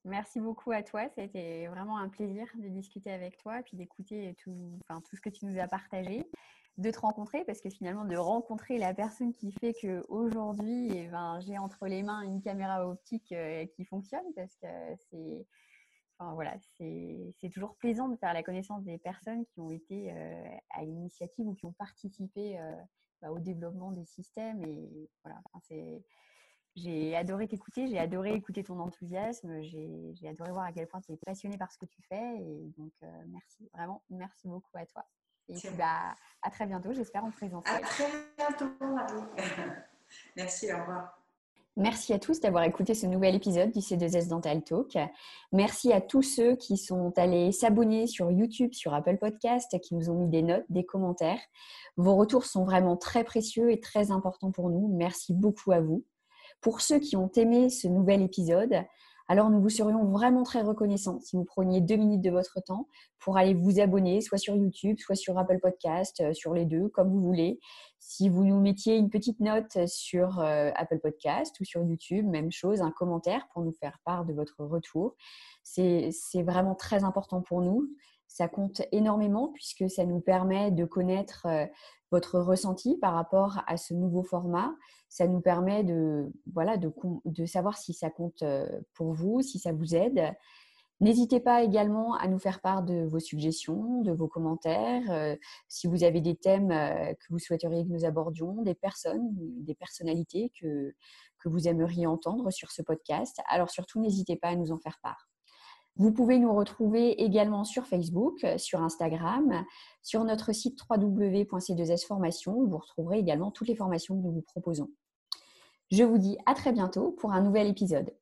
Merci beaucoup à toi. C'était vraiment un plaisir de discuter avec toi et puis d'écouter tout, enfin, tout ce que tu nous as partagé de te rencontrer parce que finalement de rencontrer la personne qui fait que aujourd'hui eh ben, j'ai entre les mains une caméra optique euh, qui fonctionne parce que c'est enfin, voilà c'est toujours plaisant de faire la connaissance des personnes qui ont été euh, à l'initiative ou qui ont participé euh, bah, au développement des systèmes et voilà c'est j'ai adoré t'écouter, j'ai adoré écouter ton enthousiasme, j'ai adoré voir à quel point tu es passionné par ce que tu fais et donc merci, vraiment merci beaucoup à toi. Et puis, bah, à très bientôt, j'espère en présentiel. À très bientôt, Marie. Merci, au revoir. Merci à tous d'avoir écouté ce nouvel épisode du C2S Dental Talk. Merci à tous ceux qui sont allés s'abonner sur YouTube, sur Apple Podcast, qui nous ont mis des notes, des commentaires. Vos retours sont vraiment très précieux et très importants pour nous. Merci beaucoup à vous. Pour ceux qui ont aimé ce nouvel épisode, alors nous vous serions vraiment très reconnaissants si vous preniez deux minutes de votre temps pour aller vous abonner, soit sur YouTube, soit sur Apple Podcast, euh, sur les deux, comme vous voulez. Si vous nous mettiez une petite note sur euh, Apple Podcast ou sur YouTube, même chose, un commentaire pour nous faire part de votre retour. C'est vraiment très important pour nous. Ça compte énormément puisque ça nous permet de connaître euh, votre ressenti par rapport à ce nouveau format. Ça nous permet de, voilà, de, de savoir si ça compte euh, pour vous, si ça vous aide. N'hésitez pas également à nous faire part de vos suggestions, de vos commentaires, euh, si vous avez des thèmes euh, que vous souhaiteriez que nous abordions, des personnes, des personnalités que, que vous aimeriez entendre sur ce podcast. Alors surtout, n'hésitez pas à nous en faire part. Vous pouvez nous retrouver également sur Facebook, sur Instagram, sur notre site www.c2sformation où vous retrouverez également toutes les formations que nous vous proposons. Je vous dis à très bientôt pour un nouvel épisode.